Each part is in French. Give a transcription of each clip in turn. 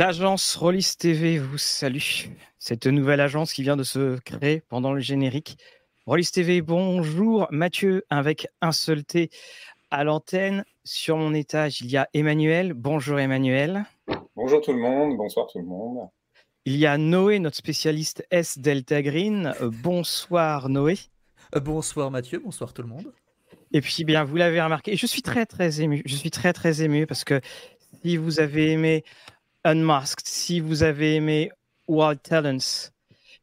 L'agence Rollis TV vous salue. Cette nouvelle agence qui vient de se créer pendant le générique. Rollis TV, bonjour. Mathieu avec un seul T à l'antenne. Sur mon étage, il y a Emmanuel. Bonjour Emmanuel. Bonjour tout le monde, bonsoir tout le monde. Il y a Noé, notre spécialiste S Delta Green. Euh, bonsoir Noé. Euh, bonsoir Mathieu, bonsoir tout le monde. Et puis bien, vous l'avez remarqué, je suis très très ému. Je suis très très ému parce que si vous avez aimé Unmasked, si vous avez aimé Wild Talents,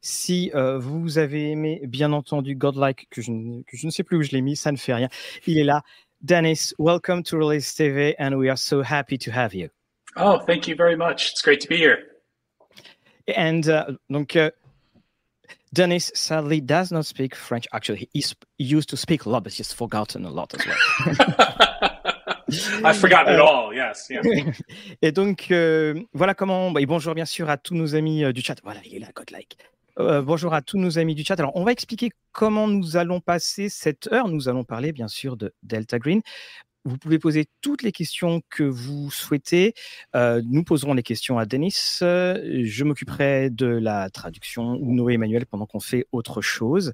si euh, vous avez aimé, bien entendu, Godlike, que je, que je ne sais plus où je l'ai mis, ça ne fait rien. Il est là. Dennis, welcome to Release TV, and we are so happy to have you. Oh, thank you very much. It's great to be here. And uh, donc, uh, Dennis sadly does not speak French. Actually, he, he used to speak a lot, but he's forgotten a lot as well. I've forgotten it all, yes. Yeah. Et donc, euh, voilà comment. bah, et bonjour bien sûr à tous nos amis euh, du chat. Voilà, il est là, Godlike. Euh, bonjour à tous nos amis du chat. Alors, on va expliquer comment nous allons passer cette heure. Nous allons parler bien sûr de Delta Green. Vous pouvez poser toutes les questions que vous souhaitez. Euh, nous poserons les questions à Denis. Je m'occuperai de la traduction ou Noé Emmanuel pendant qu'on fait autre chose.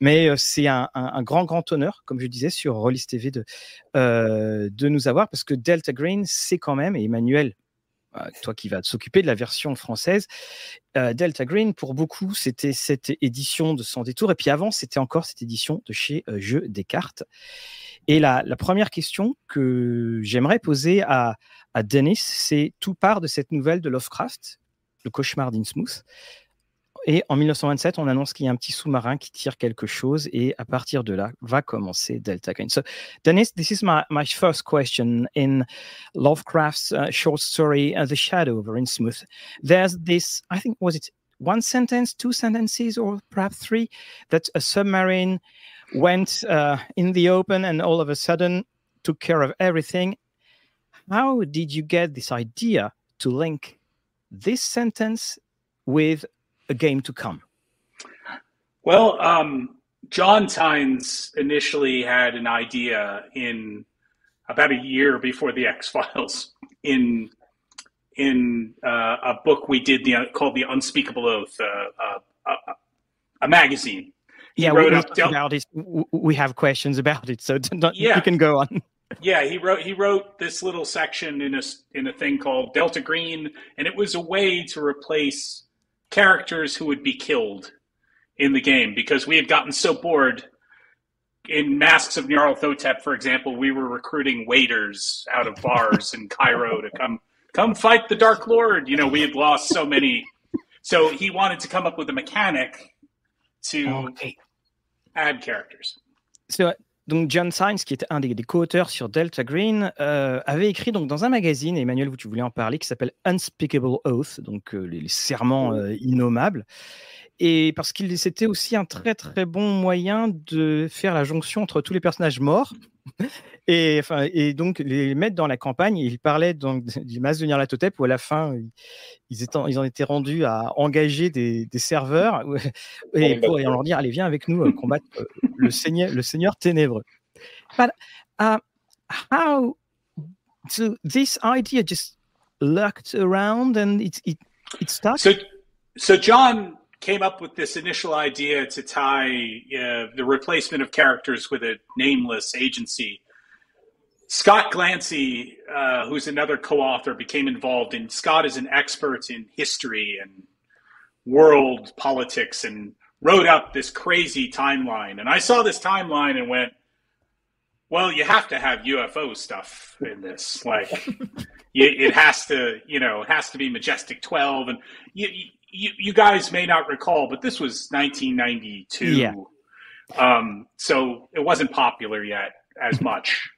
Mais euh, c'est un, grand, grand honneur, comme je disais, sur Rollis TV de, euh, de nous avoir parce que Delta Green, c'est quand même, et Emmanuel, euh, toi qui vas s'occuper de la version française, Delta Green, pour beaucoup, c'était cette édition de Sans détour. Et puis avant, c'était encore cette édition de chez euh, Jeux des cartes. Et la, la première question que j'aimerais poser à, à Dennis, c'est tout part de cette nouvelle de Lovecraft, Le cauchemar d'Innsmouth. Et en 1927, on annonce qu'il y a un petit sous-marin qui tire quelque chose, et à partir de là, va commencer Delta Green. So, Dennis, this is my, my first question. In Lovecraft's uh, short story, uh, The Shadow over Innsmouth, there's this, I think, was it one sentence, two sentences, or perhaps three, that a submarine went uh, in the open and all of a sudden took care of everything. How did you get this idea to link this sentence with a game to come? Well, um, John Tynes initially had an idea in about a year before the X Files in in uh, a book we did the, called the Unspeakable Oath, uh, uh, uh, a magazine. He yeah, we, wrote we up Del- about. W- We have questions about it, so don't, Yeah. you can go on. Yeah, he wrote he wrote this little section in a in a thing called Delta Green, and it was a way to replace characters who would be killed in the game because we had gotten so bored. In Masks of Nyarlathotep, for example, we were recruiting waiters out of bars in Cairo to come come fight the Dark Lord. You know, we had lost so many, so he wanted to come up with a mechanic to Okay. add characters. C'est vrai. Donc John Symes, qui était un des, des co-auteurs sur Delta Green, euh, avait écrit donc dans un magazine, Emmanuel, vous tu voulais en parler, qui s'appelle Unspeakable Oath, donc euh, les, les serments euh, innommables. Et parce qu'il c'était aussi un très très bon moyen de faire la jonction entre tous les personnages morts et, enfin, et donc les mettre dans la campagne. Il parlait donc du Mas de Nyarlathotep où à la fin ils, étaient, ils en étaient rendus à engager des, des serveurs et, pour, et on leur dire allez viens avec nous euh, combattre euh, le seigneur le seigneur ténébreux. But uh, how so this idea just lurked around and it it it stuck? So, so John came up with this initial idea to tie uh, the replacement of characters with a nameless agency. Scott Glancy, uh, who's another co-author, became involved, and Scott is an expert in history and world politics, and wrote up this crazy timeline. And I saw this timeline and went, "Well, you have to have UFO stuff in this, like." it has to, you know, it has to be Majestic 12. And you, you, you guys may not recall, but this was 1992. Yeah. Um, so it wasn't popular yet as much.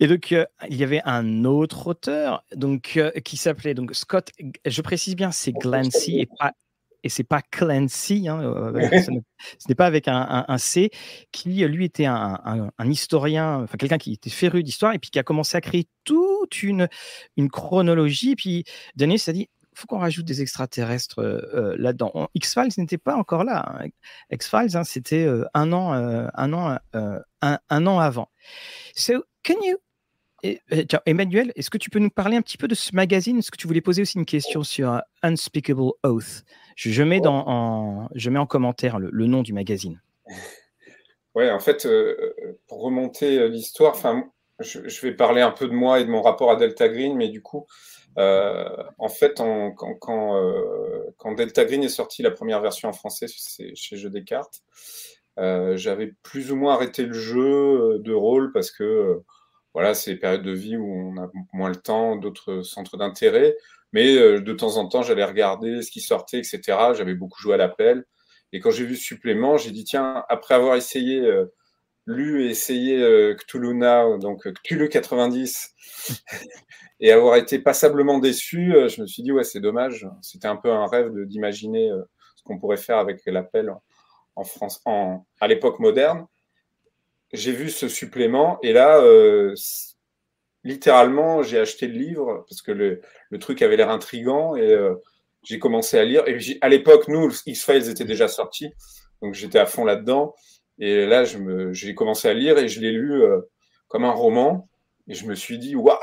Et donc, euh, il y avait un autre auteur donc, euh, qui s'appelait donc Scott. Je précise bien, c'est Glancy et pas. Et c'est pas Clancy, hein, euh, ce n'est- ce n'est pas avec un, un- un C, qui lui était un, un- historien, enfin quelqu'un qui était féru d'histoire et puis qui a commencé à créer toute une, une chronologie. Puis Denis a dit faut qu'on rajoute des extraterrestres euh, euh, là-dedans. X-Files n'était pas encore là. hein. X-Files, hein, c'était euh, un an, euh, un an, un, un an avant. So, can you Emmanuel, est-ce que tu peux nous parler un petit peu de ce magazine? Est-ce que tu voulais poser aussi une question sur Unspeakable Oath? Je, mets dans, en, je mets en commentaire le, nom du magazine. Ouais, en fait, pour remonter l'histoire, enfin, je, vais parler un peu de moi et de mon rapport à Delta Green, mais du coup, en fait, quand, quand, Delta Green est sorti la première version en français chez Jeux des cartes, j'avais plus ou moins arrêté le jeu de rôle parce que voilà, c'est des périodes de vie où on a moins le temps, d'autres centres d'intérêt. Mais euh, de temps en temps, j'allais regarder ce qui sortait, etc. J'avais beaucoup joué à l'appel. Et quand j'ai vu ce supplément, j'ai dit, tiens, après avoir essayé, euh, lu et essayé euh, Cthulhu donc Cthulhu 90, et avoir été passablement déçu, je me suis dit, ouais, c'est dommage. C'était un peu un rêve d'imaginer ce qu'on pourrait faire avec l'appel en France, en, à l'époque moderne j'ai vu ce supplément et là, euh, littéralement, j'ai acheté le livre parce que le, le truc avait l'air intrigant et euh, j'ai commencé à lire. Et à l'époque, nous, X-Files était déjà sorti, donc j'étais à fond là-dedans. Et là, j'ai commencé à lire et je l'ai lu euh, comme un roman. Et je me suis dit, waouh!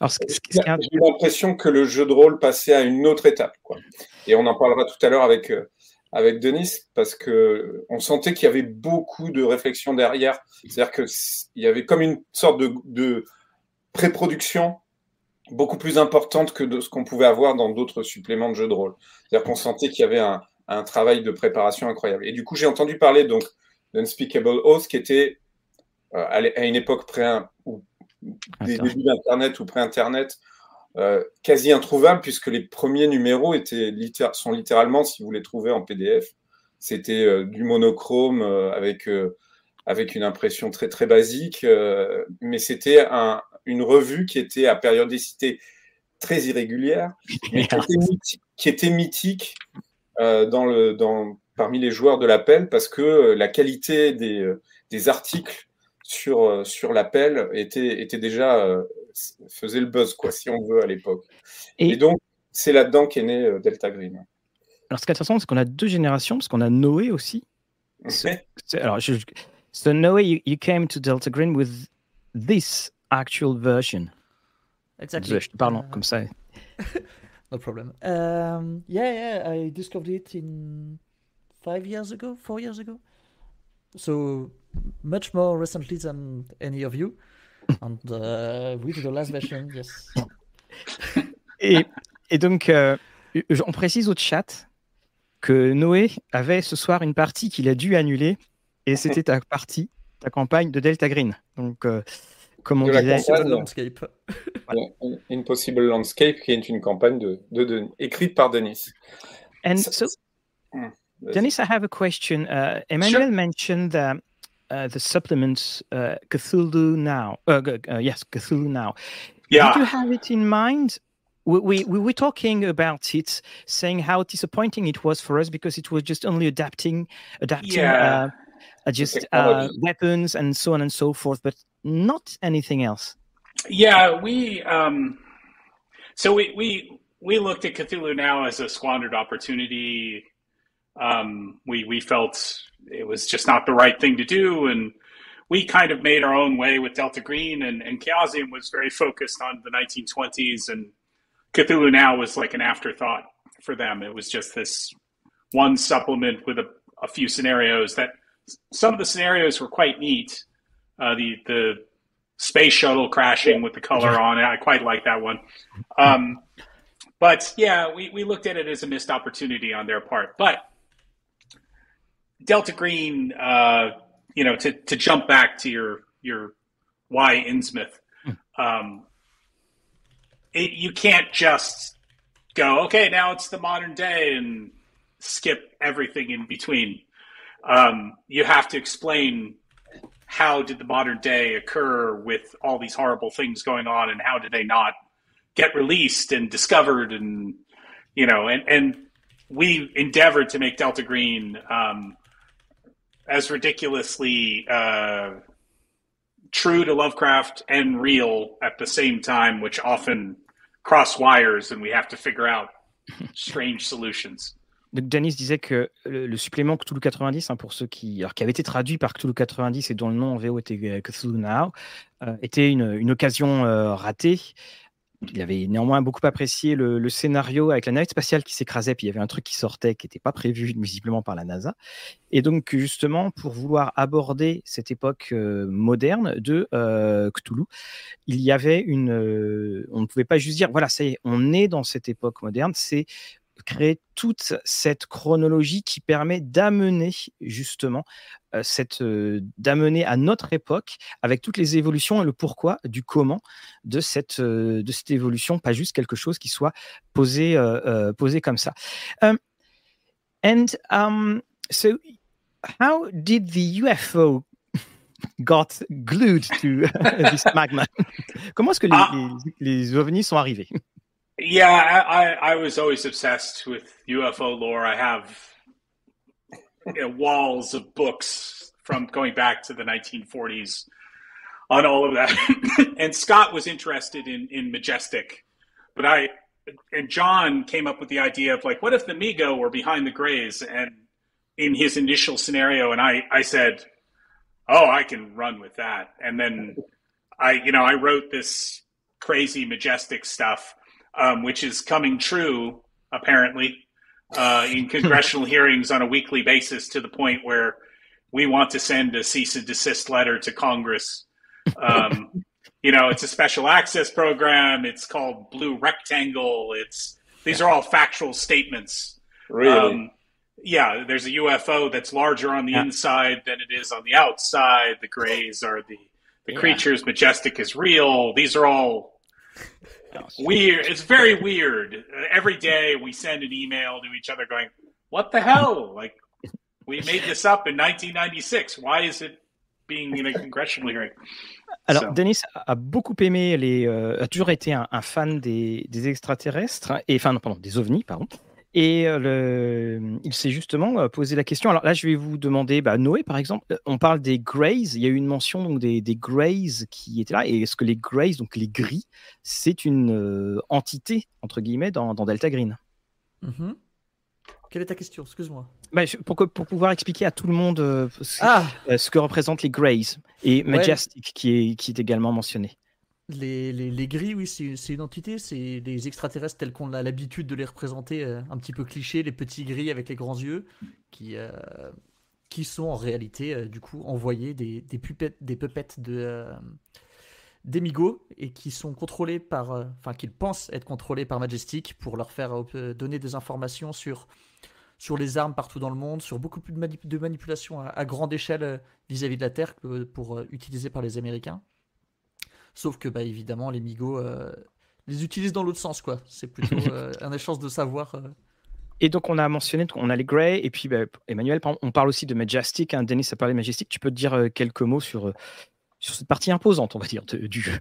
J'ai eu l'impression que le jeu de rôle passait à une autre étape. Quoi. Et on en parlera tout à l'heure avec, avec Denis parce que on sentait qu'il y avait beaucoup de réflexion derrière. C'est-à-dire qu'il y avait comme une sorte de, pré-production beaucoup plus importante que de ce qu'on pouvait avoir dans d'autres suppléments de jeux de rôle. C'est-à-dire qu'on sentait qu'il y avait un, travail de préparation incroyable. Et du coup, j'ai entendu parler donc d'Unspeakable Oath qui était euh, à une époque pré ou des débuts d'Internet ou pré-Internet euh, quasi introuvable puisque les premiers numéros étaient sont littéralement, si vous les trouvez en PDF, c'était euh, du monochrome avec, avec une impression très très basique, mais c'était un, une revue qui était à périodicité très irrégulière, mais qui était mythique, dans le, dans, parmi les joueurs de l'appel parce que la qualité des, des articles sur, sur l'appel était, était déjà faisait le buzz, quoi, si on veut, à l'époque. Et, donc, c'est là-dedans qu'est né euh, Delta Green. Alors, ce qui est intéressant, c'est qu'on a deux générations, parce qu'on a Noé aussi. alors, je, so Noé, you, came to Delta Green with this actual version. Exactly. Je te parle uh, comme ça. no problem. Um, yeah, yeah, I discovered it in five years ago, four years ago. So much more recently than any of you. And uh, oui, the last version, yes. et, et, donc, euh, on précise au chat que Noé avait ce soir une partie qu'il a dû annuler, et c'était ta partie, ta campagne de Delta Green. Donc, euh, comme on disait, Landscape. Impossible Landscape, qui est une campagne de, de, de écrite par Denis. And so, hmm, Denis, I have a question. Uh, Emmanuel sure. mentioned that uh, the supplements uh, Cthulhu Now. Uh, uh, yes, Cthulhu Now. Yeah. Did you have it in mind? We, we, we were talking about it, saying how disappointing it was for us because it was just only adapting, adapting, yeah. Uh, just uh, weapons and so on and so forth, but not anything else. Yeah, we um, so we we we looked at Cthulhu now as a squandered opportunity. Um, we we felt it was just not the right thing to do. And we kind of made our own way with Delta Green, and, and Chaosium was very focused on the 1920s, and Cthulhu Now was like an afterthought for them. It was just this one supplement with a, a few scenarios that some of the scenarios were quite neat. Uh, the the space shuttle crashing with the color on it, I quite like that one. Um, but yeah, we, we looked at it as a missed opportunity on their part. But Delta Green, uh, you know, to, to jump back to your your why Innsmouth, hmm. um, it, you can't just go, okay, now it's the modern day and skip everything in between. Um, you have to explain how did the modern day occur with all these horrible things going on and how did they not get released and discovered and you know and and we endeavored to make delta green um, as ridiculously uh, true to Lovecraft and real at the same time, which often cross wires and we have to figure out strange solutions. Denis disait que le, supplément Cthulhu 90, hein, pour ceux qui, alors, qui avait été traduit par Cthulhu 90 et dont le nom en VO était Cthulhu Now, était une, occasion ratée il avait néanmoins beaucoup apprécié le, scénario avec la navette spatiale qui s'écrasait, puis il y avait un truc qui sortait qui n'était pas prévu visiblement par la NASA. Et donc, justement, pour vouloir aborder cette époque euh, moderne de euh, Cthulhu, il y avait une. Euh, on ne pouvait pas juste dire, voilà, on est dans cette époque moderne, c'est créer toute cette chronologie qui permet d'amener justement cette d'amener à notre époque avec toutes les évolutions et le pourquoi du comment de cette de cette évolution pas juste quelque chose qui soit posé posé comme ça. And um, so how did the UFO got glued to this magma? Comment est-ce que les, ah. les, les ovnis sont arrivés? Yeah, I, I was always obsessed with UFO lore. I have you know, walls of books from going back to the 1940s on all of that. and Scott was interested in in Majestic, but I and John came up with the idea of like, what if the Migo were behind the Grays? And in his initial scenario, and I I said, oh, I can run with that. And then I you know I wrote this crazy Majestic stuff um, which is coming true apparently uh, in congressional hearings on a weekly basis to the point where we want to send a cease and desist letter to Congress. Um, you know, it's a special access program. It's called Blue Rectangle. It's these are all factual statements. Really? Um, yeah, there's a UFO that's larger on the yeah. inside than it is on the outside. The grays are the the yeah. creatures. Majestic is real. These are all weird. It's very weird. Every day we send an email to each other going, "What the hell? Like we made this up in 1996. Why is it being in a congressional hearing?" Alors, so. Denis a beaucoup aimé les, euh, a toujours été un, un fan des, des, extraterrestres et enfin non, pardon, des ovnis, pardon. Et le, il s'est justement posé la question. Alors là, je vais vous demander, bah, Noé, par exemple, on parle des Greys. Il y a eu une mention donc, des, des Greys qui étaient là. Et est-ce que les Greys, donc les gris, c'est une entité, entre guillemets, dans, dans Delta Green? Mmh Quelle est ta question? Excuse-moi. Bah, pour, pour, pouvoir expliquer à tout le monde ce, ah ce que représentent les Greys et Majestic, qui, est, qui est également mentionné. Les, gris, oui, c'est une entité, c'est des extraterrestres tels qu'on a l'habitude de les représenter, euh, un petit peu clichés, les petits gris avec les grands yeux, qui, euh, qui sont en réalité, euh, du coup, envoyés des, des, pupettes, des pupettes de, d'Emigo et qui sont contrôlés par, enfin, qu'ils pensent être contrôlés par Majestic pour leur faire donner des informations sur, sur les armes partout dans le monde, sur beaucoup plus de, manip de manipulations à, à, grande échelle vis-à-vis -vis de la Terre que pour utiliser par les Américains. Sauf que, bah, évidemment, les Migo euh, les utilisent dans l'autre sens, quoi. C'est plutôt euh, un échange de savoir. Euh. Et donc, on a mentionné, on a les Grey, et puis bah, Emmanuel, on parle aussi de Majestic. Hein, Denis a parlé de Majestic. Tu peux te dire quelques mots sur, sur cette partie imposante, on va dire, du jeu?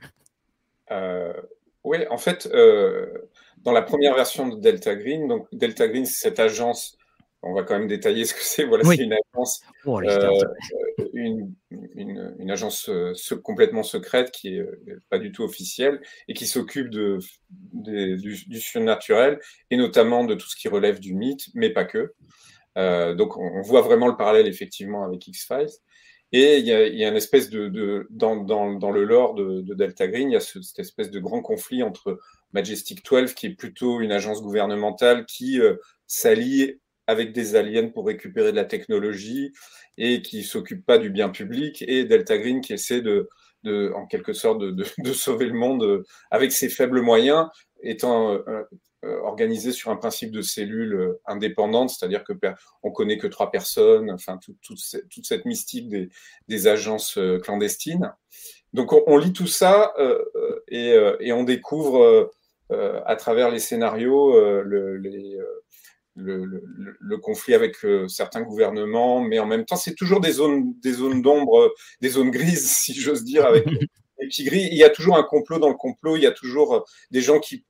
Oui, en fait, dans la première version de Delta Green, donc Delta Green, c'est cette agence on va quand même détailler ce que c'est. Voilà, c'est une agence, oh, euh, une, une, une, agence euh, complètement secrète qui est euh, pas du tout officielle et qui s'occupe de, de, du, du, surnaturel et notamment de tout ce qui relève du mythe, mais pas que. Euh, donc on, voit vraiment le parallèle effectivement avec X-Files. Et il y, a, y a, une espèce de, de dans, dans, dans, le lore de, de, Delta Green, il y a ce, cette espèce de grand conflit entre Majestic 12, qui est plutôt une agence gouvernementale qui euh, s'allie avec des aliens pour récupérer de la technologie et qui s'occupe pas du bien public, et Delta Green qui essaie de, de en quelque sorte, de, de, de, sauver le monde euh, avec ses faibles moyens, étant euh, euh, organisé sur un principe de cellules indépendantes, c'est-à-dire que on connaît que trois personnes, enfin tout, cette, toute cette mystique des, des agences clandestines. Donc on, lit tout ça euh, et, et, on découvre euh, à travers les scénarios le, les le, le, le, conflit avec euh, certains gouvernements, mais en même temps, c'est toujours des zones, des zones d'ombre, des zones grises, si j'ose dire, avec les petits gris. Il y a toujours un complot dans le complot, il y a toujours euh, des gens qui,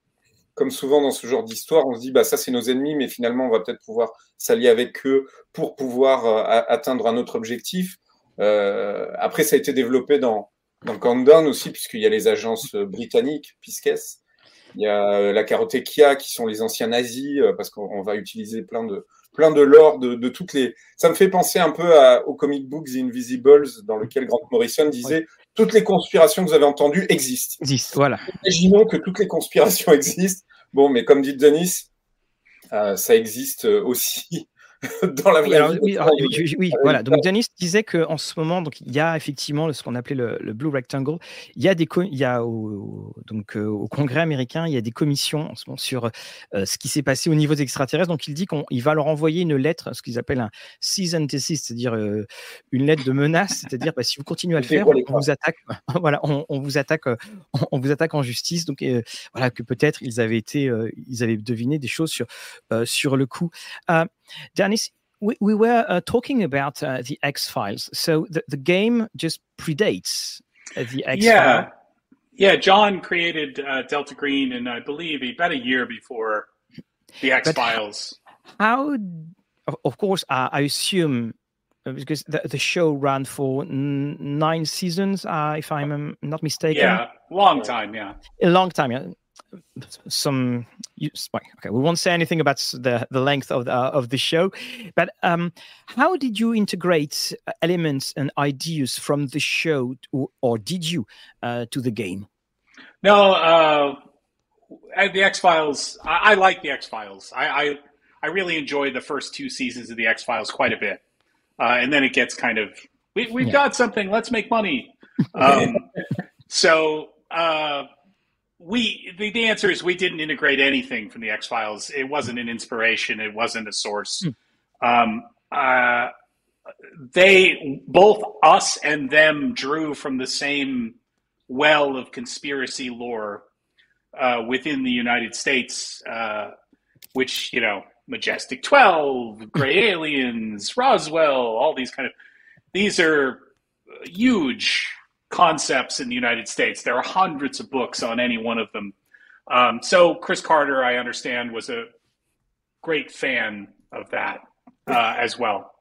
comme souvent dans ce genre d'histoire, on se dit, bah, ça, c'est nos ennemis, mais finalement, on va peut-être pouvoir s'allier avec eux pour pouvoir euh, atteindre un autre objectif. Euh, après, ça a été développé dans, dans Countdown aussi, puisqu'il y a les agences britanniques, PISCES, il y a euh, la Karotekia, qui sont les anciens nazis, euh, parce qu'on va utiliser plein de, plein de lore de, de, toutes les. Ça me fait penser un peu à, au comic book The Invisibles, dans lequel Grant Morrison disait toutes les conspirations que vous avez entendues existent. Existent, voilà. Imaginons que toutes les conspirations existent. Bon, mais comme dit Denis, euh, ça existe aussi dans la vraie vie. Oui, voilà. Donc Denis disait qu'en ce moment, donc il y a effectivement ce qu'on appelait le, Blue Rectangle. Il y a des, il y a au, donc euh, au Congrès américain, il y a des commissions en ce moment sur euh, ce qui s'est passé au niveau des extraterrestres. Donc il dit qu'il va leur envoyer une lettre, ce qu'ils appellent un cease and desist, c'est-à-dire euh, une lettre de menace, c'est-à-dire bah, si vous continuez à le faire, on vous attaque. voilà, on, vous attaque, on, vous attaque en justice. Donc voilà que peut-être ils avaient été, ils avaient deviné des choses sur sur le coup. Dennis, we, we were uh, talking about uh, the X Files. So the, the game just predates uh, the X Files. Yeah. Yeah, John created uh, Delta Green, and I believe about a year before the X Files. How, of course, uh, I assume uh, because the, the show ran for n- nine seasons, uh, if I'm not mistaken. Yeah, long time. Yeah, a long time. Yeah some okay we won't say anything about the the length of the of the show but um how did you integrate uh, elements and ideas from the show to, or did you uh, to the game? No uh the x-files i, I like the x-files. I, I, I really enjoyed the first two seasons of the x-files quite a bit. Uh, and then it gets kind of we, we've yeah. got something let's make money. Um, so uh we the, the answer is we didn't integrate anything from the X Files. It wasn't an inspiration. It wasn't a source. Hmm. Um, uh, they both us and them drew from the same well of conspiracy lore uh, within the United States, uh, which you know, Majestic Twelve, Gray Aliens, Roswell, all these kind of these are huge concepts in the United States. There are hundreds of books on any one of them. Um, so Chris Carter, I understand, was a great fan of that uh, as well.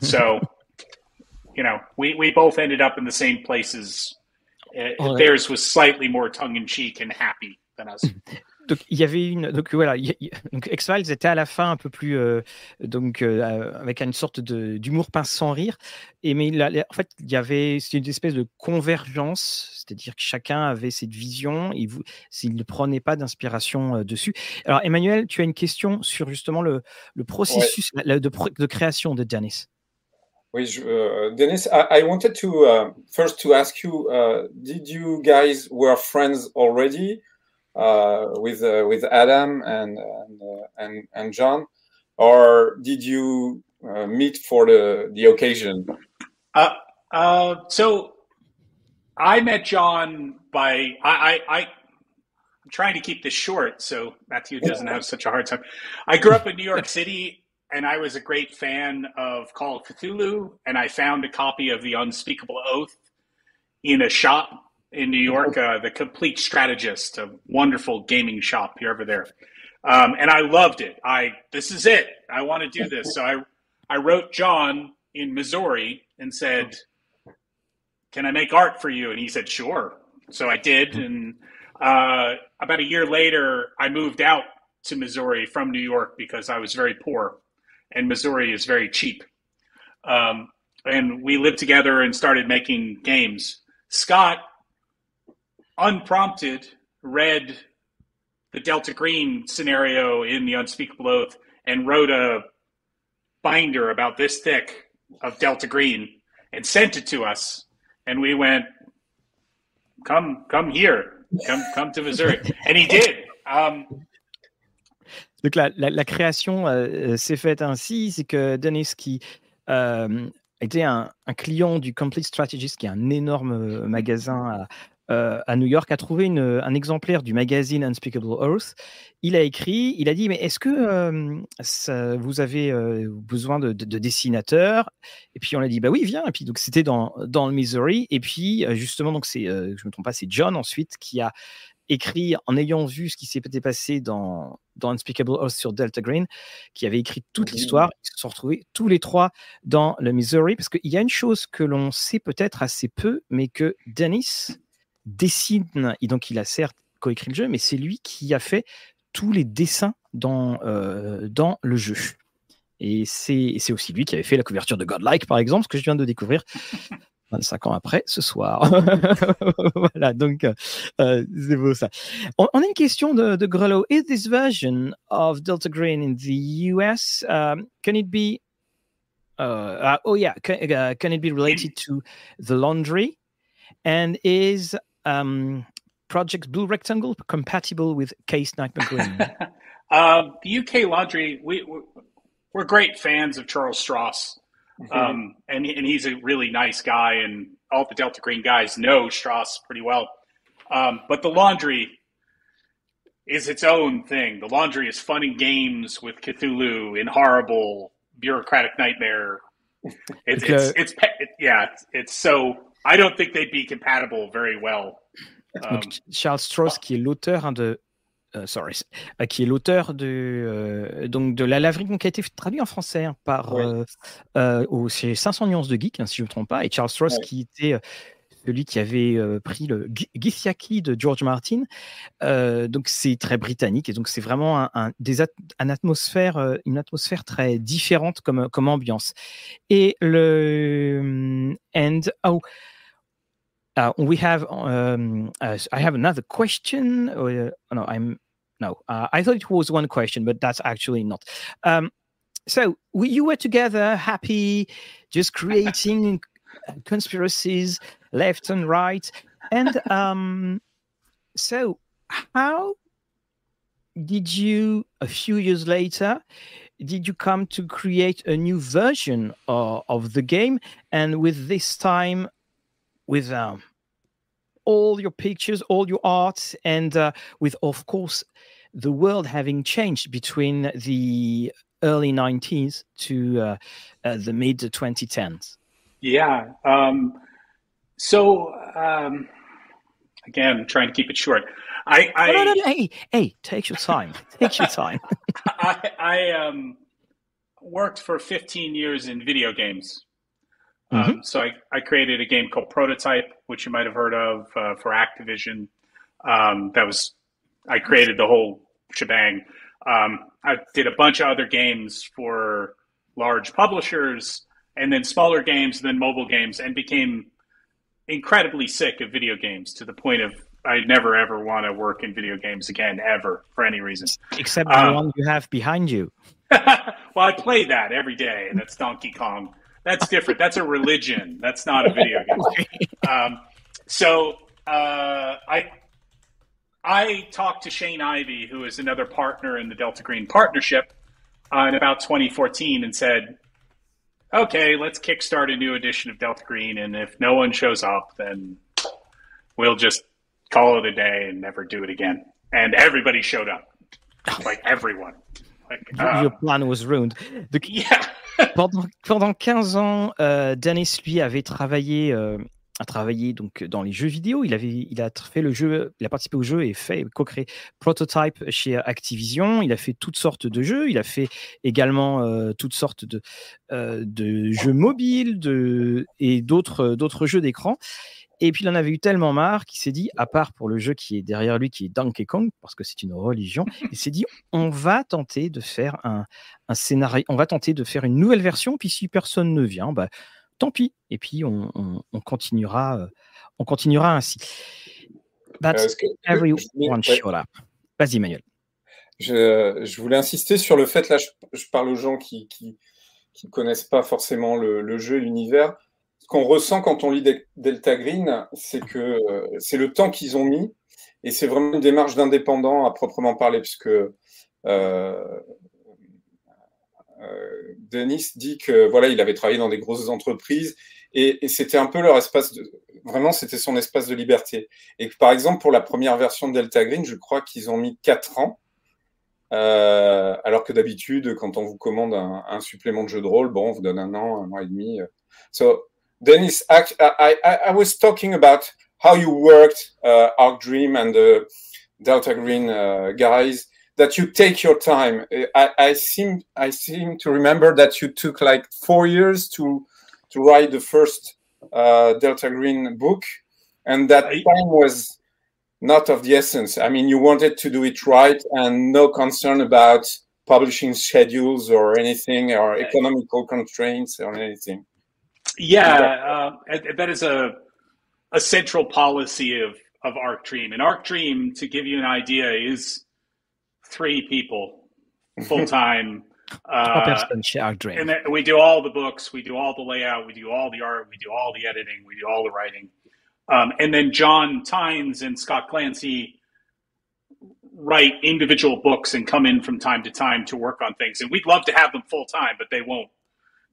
So, you know, we, we both ended up in the same places. Uh, theirs was slightly more tongue in cheek and happy than us. donc il y avait une donc voilà donc X Files était à la fin un peu plus euh, donc euh, avec une sorte de d'humour pince sans rire. Et mais en fait il y avait c'était une espèce de convergence c'est-à-dire que chacun avait cette vision et vous s'il ne prenait pas d'inspiration euh, dessus. Alors Emmanuel tu as une question sur justement le, le processus de, de, création de Dennis. Oui, je, uh, Dennis, I, I, wanted to uh, first to ask you, uh, did you guys were friends already? Uh, with uh, with Adam and and, uh, and, and John, or did you meet for the the occasion? So I met John by I, I, I I'm trying to keep this short so Matthew doesn't have such a hard time. I grew up in New York City and I was a great fan of Call of Cthulhu and I found a copy of The Unspeakable Oath in a shop in New York, uh, the Complete Strategist, a wonderful gaming shop here over there. Um, and I loved it. I this is it. I want to do this. So I I wrote John in Missouri and said, "Can I make art for you?" And he said, "Sure." So I did. And uh, about a year later, I moved out to Missouri from New York because I was very poor, and Missouri is very cheap. Um, and we lived together and started making games. Scott unprompted, read the Delta Green scenario in the Unspeakable Oath and wrote a binder about this thick of Delta Green and sent it to us. And we went, come, come here, come, come to Missouri. and he did. Um, Donc la, la, la création euh, s'est faite ainsi, c'est que Denis qui euh, était un, un, client du Complete Strategist, qui est un énorme euh, magasin à, euh, à New York, a trouvé une, un exemplaire du magazine Unspeakable Earth. Il a écrit, il a dit, mais est-ce que euh, ça, vous avez euh, besoin de, de, de, dessinateurs? Et puis on a dit, bah oui, viens. Et puis donc c'était dans, dans le Missouri. Et puis justement, donc c'est, je me trompe pas, c'est John ensuite qui a écrit en ayant vu ce qui s'était passé dans, dans Unspeakable Earth sur Delta Green, qui avait écrit toute mmh. l'histoire. Ils se sont retrouvés tous les trois dans le Missouri, parce qu'il y a une chose que l'on sait peut-être assez peu, mais que Dennis dessine, et donc il a certes coécrit le jeu, mais c'est lui qui a fait tous les dessins dans, euh, dans le jeu. Et c'est aussi lui qui avait fait la couverture de Godlike, par exemple, ce que je viens de découvrir 25 ans après ce soir. voilà, donc euh, c'est beau ça. On, on, a une question de, de Grelot. Is this version of Delta Green in the US, um, can it be, uh, uh, oh yeah, can, uh, can, it be related to the laundry? And is um, Project Blue Rectangle compatible with Case Sniper Green? Um, the UK laundry, we, we're great fans of Charles Strauss. Mm-hmm. Um, and, and he's a really nice guy, and all the Delta Green guys know Strauss pretty well. Um, but the laundry is its own thing. The laundry is fun and games with Cthulhu in horrible bureaucratic nightmare. It's, it's, it's, yeah, it's, it's, so I don't think they'd be compatible very well. Um, Charles Strauss, qui est l'auteur de Euh, sorry, euh, qui est l'auteur de, euh, donc de La Laverie, qui a été traduit en français hein, par au, c'est 500 nuances de geek, hein, si je ne me trompe pas, et Charles Stross qui était celui qui avait pris le Githyanki de George Martin. donc c'est très britannique et donc c'est vraiment un, des atmosphère, une atmosphère très différente comme, comme ambiance. Et le and oh. Uh, we have um, uh, I have another question. Uh, no, I'm no, uh, I thought it was one question, but that's actually not. Um, so we, you were together, happy, just creating conspiracies left and right, and um, so how did you a few years later did you come to create a new version of, of the game and with this time with um, all your pictures, all your art, and uh, with, of course, the world having changed between the early 90s to uh, uh, the mid 2010s? Yeah. Um, so, um, again, trying to keep it short. I, I no, no, no, hey, hey, take your time. Take your time. I, I um, worked for 15 years in video games. Mm-hmm. Um, so I, I created a game called Prototype, which you might have heard of uh, for Activision. Um, that was I created the whole shebang. Um, I did a bunch of other games for large publishers, and then smaller games, and then mobile games, and became incredibly sick of video games to the point of I never ever want to work in video games again ever for any reason. Except the um, one you have behind you. well, I play that every day, and that's Donkey Kong. That's different. That's a religion. That's not a video game. Um, so uh, I I talked to Shane Ivy, who is another partner in the Delta Green partnership, uh, in about 2014, and said, "Okay, let's kickstart a new edition of Delta Green, and if no one shows up, then we'll just call it a day and never do it again." And everybody showed up, like everyone. Your plan was ruined. Yeah. pendant, pendant 15 ans, euh, Dennis, lui, avait travaillé, euh, a travaillé donc dans les jeux vidéo. Il, avait, il a fait le jeu, il a participé au jeu et fait co-créé Prototype chez Activision. Il a fait toutes sortes de jeux. Il a fait également euh, toutes sortes de, de jeux mobiles de, et d'autres jeux d'écran. Et puis il en avait eu tellement marre qu'il s'est dit, à part pour le jeu qui est derrière lui, qui est Donkey Kong, parce que c'est une religion, il s'est dit, on va tenter de faire un, scénario, on va tenter de faire une nouvelle version, puis si personne ne vient, bah, tant pis. Et puis on, continuera, euh, on continuera ainsi. That's everyone shut up. Vas-y, Manuel. Je, voulais insister sur le fait, là, je, parle aux gens qui ne connaissent pas forcément le, le jeu, l'univers ce qu'on ressent quand on lit Delta Green, c'est que euh, c'est le temps qu'ils ont mis et c'est vraiment une démarche d'indépendant à proprement parler, puisque euh, euh, Denis dit que voilà, il avait travaillé dans des grosses entreprises et, c'était un peu leur espace de vraiment c'était son espace de liberté. Et par exemple pour la première version de Delta Green, je crois qu'ils ont mis quatre ans. alors que d'habitude, quand on vous commande un, supplément de jeu de rôle, bon, on vous donne un an, un an et demi. So Dennis, I, I, I, was talking about how you worked uh, Arc Dream and the Delta Green uh, guys. That you take your time. I, I seem I seem to remember that you took like four years to to write the first uh, Delta Green book, and that time was not of the essence. I mean, you wanted to do it right and no concern about publishing schedules or anything, or economical constraints or anything? Yeah, uh, that is a a central policy of of Arc Dream. And Arc Dream, to give you an idea, is three people full time. Uh, and we do all the books, we do all the layout, we do all the art, we do all the editing, we do all the writing. Um, and then John Tynes and Scott Clancy write individual books and come in from time to time to work on things. And we'd love to have them full time, but they won't.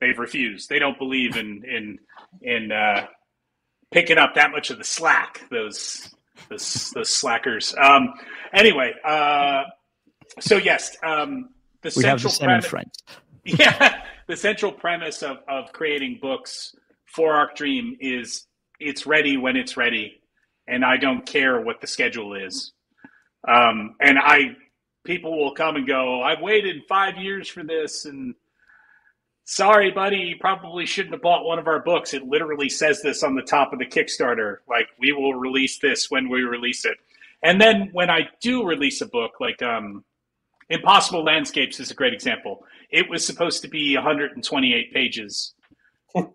They've refused. They don't believe in in in uh, picking up that much of the slack. Those those, those slackers. Um, anyway, uh, so yes, um, the we have the premise. Yeah, the central premise of of creating books for Arc Dream is it's ready when it's ready, and I don't care what the schedule is. Um, and I, people will come and go. I've waited five years for this, and sorry, buddy, you probably shouldn't have bought one of our books. It literally says this on the top of the Kickstarter. Like, we will release this when we release it. And then when I do release a book, like um, Impossible Landscapes is a great example. It was supposed to be 128 pages.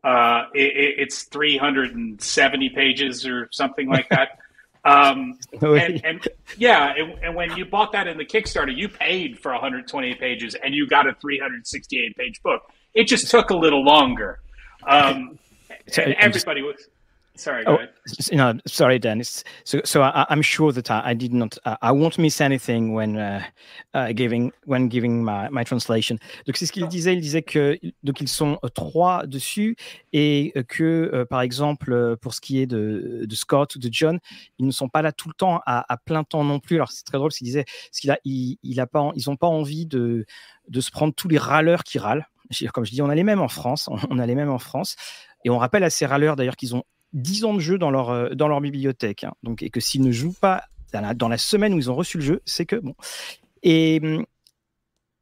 Uh, it, it's 370 pages or something like that. Um, and, and, yeah, and, and, when you bought that in the Kickstarter, you paid for 128 pages and you got a 368 page book. It just took a little longer. Um, and everybody was Sorry, oh. So, so I, am sure that I, I did not, uh, I won't miss anything when uh, uh, giving when giving my, my translation. Donc c'est ce qu'il disait. Il disait que donc ils sont euh, trois dessus et euh, que euh, par exemple pour ce qui est de, de, Scott ou de John, ils ne sont pas là tout le temps à, à plein temps non plus. Alors c'est très drôle. Ce qu'il disait, ce qu'il a, il, il a pas, ils n'ont pas envie de de se prendre tous les râleurs qui râlent. Comme je dis, on a les mêmes en France. On a les mêmes en France. Et on rappelle à ces râleurs d'ailleurs qu'ils ont 10 ans de jeu dans leur, euh, bibliothèque. Hein. et que s'ils ne jouent pas dans la, semaine où ils ont reçu le jeu, c'est que bon. Et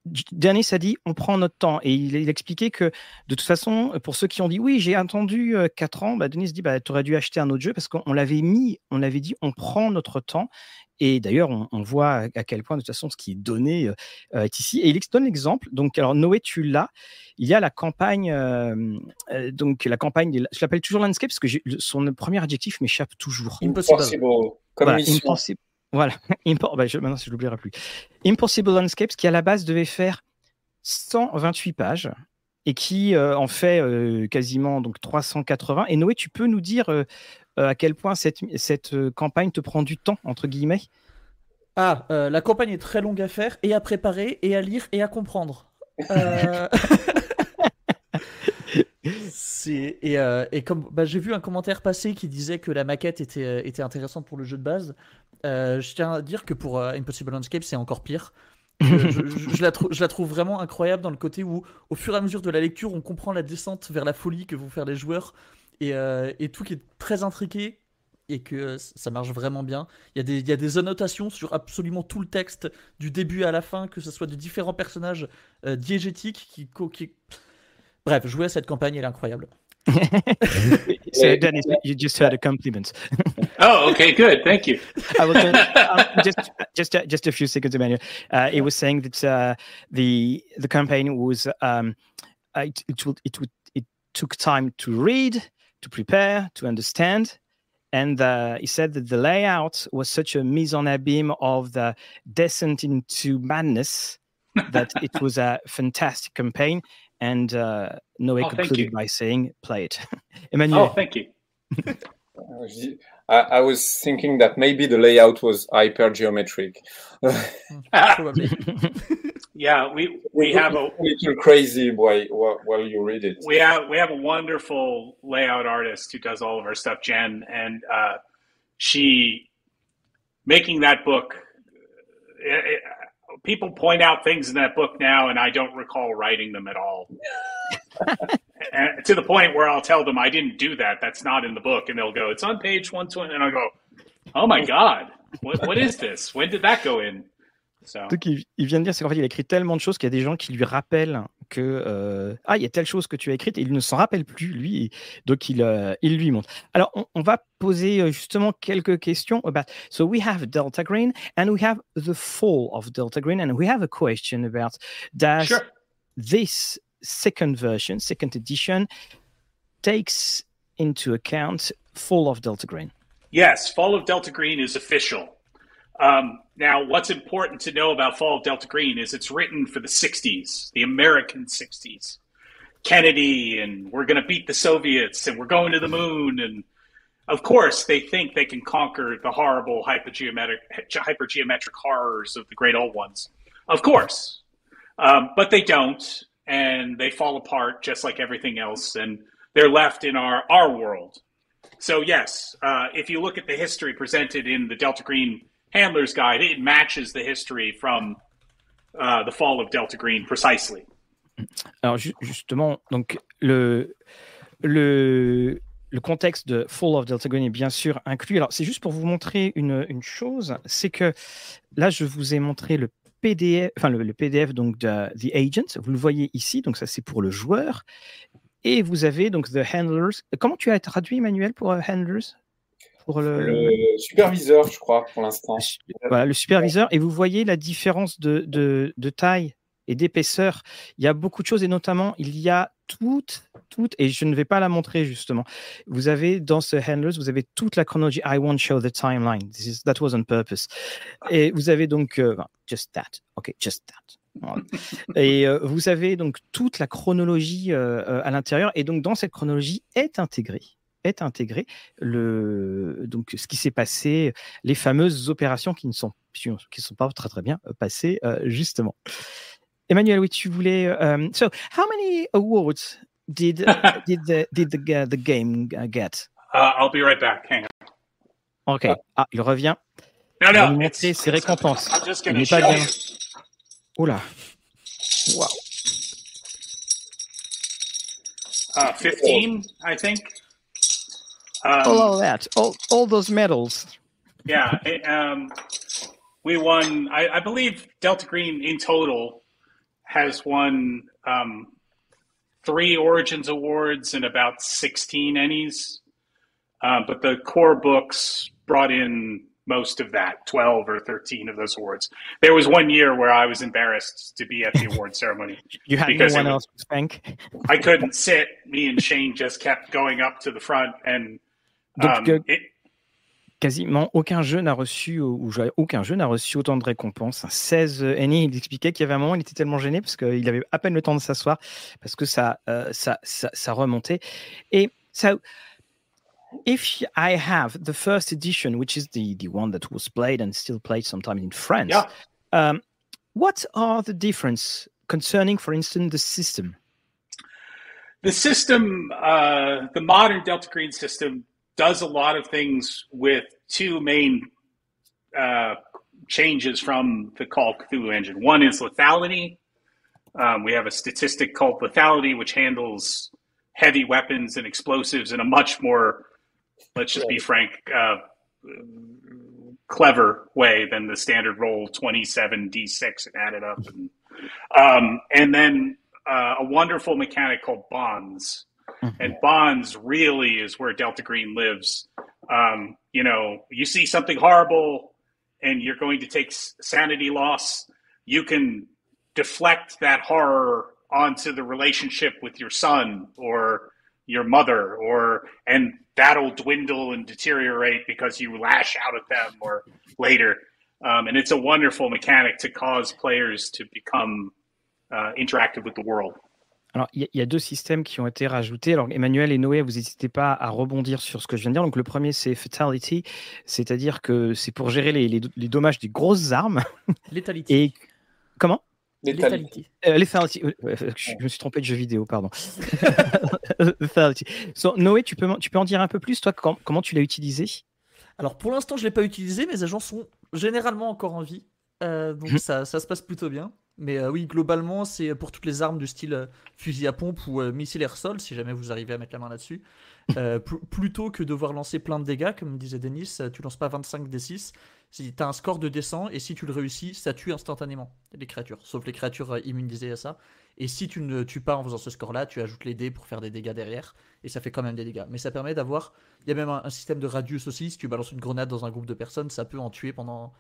Denis a dit on prend notre temps. Et il, expliquait que de toute façon pour ceux qui ont dit oui j'ai attendu 4 euh, ans bah Denis dit bah tu aurais dû acheter un autre jeu parce qu'on l'avait mis on l'avait dit on prend notre temps. Et d'ailleurs on, voit à quel point de toute façon ce qui est donné euh, est ici. Et il donne l'exemple. Donc alors Noé tu l'as. Il y a la campagne euh, donc la campagne je l'appelle toujours landscape parce que son premier adjectif m'échappe toujours. Impossible, impossible. Voilà, bah, je, maintenant je l'oublierai plus. Impossible Landscapes, qui à la base devait faire 128 pages et qui euh, en fait euh, quasiment donc 380. Et Noé, tu peux nous dire euh, à quel point cette, cette campagne te prend du temps, entre guillemets? Ah, la campagne est très longue à faire et à préparer et à lire et à comprendre. et, et, comme bah, j'ai vu un commentaire passer qui disait que la maquette était, était intéressante pour le jeu de base, euh, je tiens à dire que pour Impossible Landscape, c'est encore pire. Je, la je, la trouve vraiment incroyable dans le côté où, au fur et à mesure de la lecture, on comprend la descente vers la folie que vont faire les joueurs et, et tout qui est très intriqué et que ça marche vraiment bien. Il y, a des, il y a des annotations sur absolument tout le texte, du début à la fin, que ce soit de différents personnages diégétiques qui, qui Bref, jouer à cette campagne, elle est incroyable. so, Dennis, you just heard a compliment. oh, okay, good. Thank you. I was um, just just uh, just a few seconds, Emmanuel. Uh, he was saying that uh, the the campaign was um, uh, it it, would, it would it took time to read, to prepare, to understand, and uh, he said that the layout was such a mise en abîme of the descent into madness that it was a fantastic campaign and uh, Noé oh, concluded by saying, "Play it." Emmanuel. Oh, thank you. I, I, was thinking that maybe the layout was hypergeometric. yeah, we we have a little crazy while while you read it. We have we have a wonderful layout artist who does all of our stuff, Jen, and uh, she making that book. It, people point out things in that book now, and I don't recall writing them at all. and to the point where I'll tell them I didn't do that. That's not in the book, and they'll go, "It's on page one twenty, and I go, "Oh my god, what, what is this? When did that go in?" So. Ce qu'il vient de dire, c'est qu'en fait, il a écrit tellement de choses qu'il y a des gens qui lui rappellent que euh, ah il y a telle chose que tu as écrite et il ne s'en rappelle plus lui donc il euh, il lui montre. Alors on, on, va poser justement quelques questions about so we have Delta Green and we have the fall of Delta Green and we have a question about does Sure. this second version second edition takes into account fall of Delta Green? Yes, Fall of Delta Green is official. Um, now, what's important to know about Fall of Delta Green is it's written for the 60s, the American 60s. Kennedy, and we're going to beat the Soviets, and we're going to the moon. And of course, they think they can conquer the horrible hypergeometric, horrors of the great old ones. Of course. Um, but they don't, and they fall apart just like everything else, and they're left in our, our world. So, yes, uh, if you look at the history presented in the Delta Green Handler's Guide, it matches the history from uh, the fall of Delta Green precisely. Alors ju- justement, donc le, le, le contexte de Fall of Delta Green est bien sûr inclus. Alors c'est juste pour vous montrer une, une chose, c'est que là je vous ai montré le PDF, enfin le, le PDF donc de The Agent, vous le voyez ici, donc ça c'est pour le joueur. Et vous avez donc The Handlers. Comment tu as traduit Emmanuel pour euh, Handlers? Pour le, Le superviseur, je crois, pour l'instant. voilà, le superviseur, et vous voyez la différence de, de, de taille et d'épaisseur. Il y a beaucoup de choses, et notamment, il y a toute, toute, et je ne vais pas la montrer justement. Vous avez dans ce Handlers, vous avez toute la chronologie. I won't show the timeline. This is, that was on purpose. Et vous avez donc, euh, just that. OK, just that. Et euh, vous avez donc toute la chronologie euh, euh, à l'intérieur, et donc dans cette chronologie est intégré est intégré le donc ce qui s'est passé, les fameuses opérations qui ne sont qui sont pas très très bien euh, passées euh, justement. Emmanuel, oui, tu voulais. Um, so, how many awards did did the did the, uh, the game uh, get? Uh, I'll be right back. Hang on. Ok. Ah, il revient. No, Il va no. nous it's- montrer ses récompenses. Il n'est pas bien. Oula. Wow. Uh, 15, I think. Um, All of that, all all those medals. Yeah, it, um, we won. I, I believe Delta Green in total has won um, three Origins awards and about sixteen Ennies, um, but the core books brought in most of that, twelve or thirteen of those awards. There was one year where I was embarrassed to be at the award ceremony. You had no one was- else to thank. I couldn't sit. Me and Shane just kept going up to the front, and Donc, um, euh, quasiment aucun jeu n'a reçu, ou aucun jeu n'a reçu autant de récompenses. 16 Annie, il expliquait qu'il y avait un moment, il était tellement gêné parce qu'il avait à peine le temps de s'asseoir parce que ça, euh, ça, ça, ça remontait. Et so, if I have the first edition, which is the, the one that was played and still played sometimes in France, Yeah. um, what are the difference concerning, for instance, the system? the system, uh, the modern Delta Green system, does a lot of things with two main uh, changes from the Call Cthulhu engine. One is lethality. Um, we have a statistic called lethality, which handles heavy weapons and explosives in a much more, let's just be frank, uh, clever way than the standard roll 27 d6 and add it up. And, um, and then uh, a wonderful mechanic called bonds. And bonds really is where Delta Green lives. Um, you know, you see something horrible and you're going to take sanity loss, you can deflect that horror onto the relationship with your son or your mother or and that'll dwindle and deteriorate because you lash out at them or later. Um, and it's a wonderful mechanic to cause players to become uh, interactive with the world Alors, il y, a- il y a deux systèmes qui ont été rajoutés. Alors, Emmanuel et Noé, vous n'hésitez pas à rebondir sur ce que je viens de dire. Donc, le premier, c'est Fatality, c'est-à-dire que c'est pour gérer les, les- les dommages des grosses armes. Létalité. Et comment? Létalité. Euh, Lethality. euh, euh, Je, je me suis trompé de jeu vidéo, pardon. Lethality. So, Noé, tu peux, tu peux en dire un peu plus, toi, com- comment tu l'as utilisé? Alors pour l'instant, je ne l'ai pas utilisé, mes agents sont généralement encore en vie. Euh, donc Mhm. ça, ça se passe plutôt bien. Mais euh, oui, globalement, c'est pour toutes les armes du style euh, fusil à pompe ou euh, missile air-sol, si jamais vous arrivez à mettre la main là-dessus. Pl- plutôt que devoir lancer plein de dégâts, comme disait Denis, tu lances pas 25 D6. Si tu as un score de descend et si tu le réussis, ça tue instantanément les créatures, sauf les créatures immunisées à ça. Et si tu ne tues pas en faisant ce score-là, tu ajoutes les dés pour faire des dégâts derrière, et ça fait quand même des dégâts. Mais ça permet d'avoir. Il y a même un, système de radius aussi. Si tu balances une grenade dans un groupe de personnes, ça peut en tuer pendant.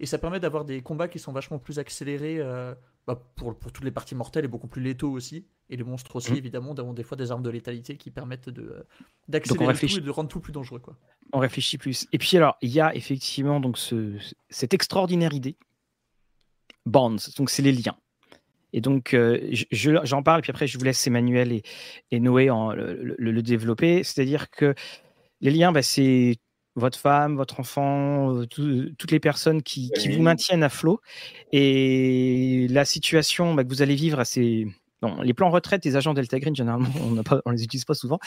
Et ça permet d'avoir des combats qui sont vachement plus accélérés euh, bah, pour, pour, toutes les parties mortelles et beaucoup plus létaux aussi. Et les monstres aussi, mmh. évidemment, ont des fois des armes de létalité qui permettent de, d'accélérer tout et de rendre tout plus dangereux. Quoi. On réfléchit plus. Et puis alors, il y a effectivement donc ce, cette extraordinaire idée. Bonds, donc c'est les liens. Et donc, euh, j'en parle, puis après, je vous laisse Emmanuel et, et Noé en, le, développer. C'est-à-dire que les liens, bah, c'est votre femme, votre enfant, euh, toutes les personnes qui, qui, vous maintiennent à flot. Et la situation bah, que vous allez vivre, c'est les plans retraite des agents Delta Green, généralement, on ne les utilise pas souvent.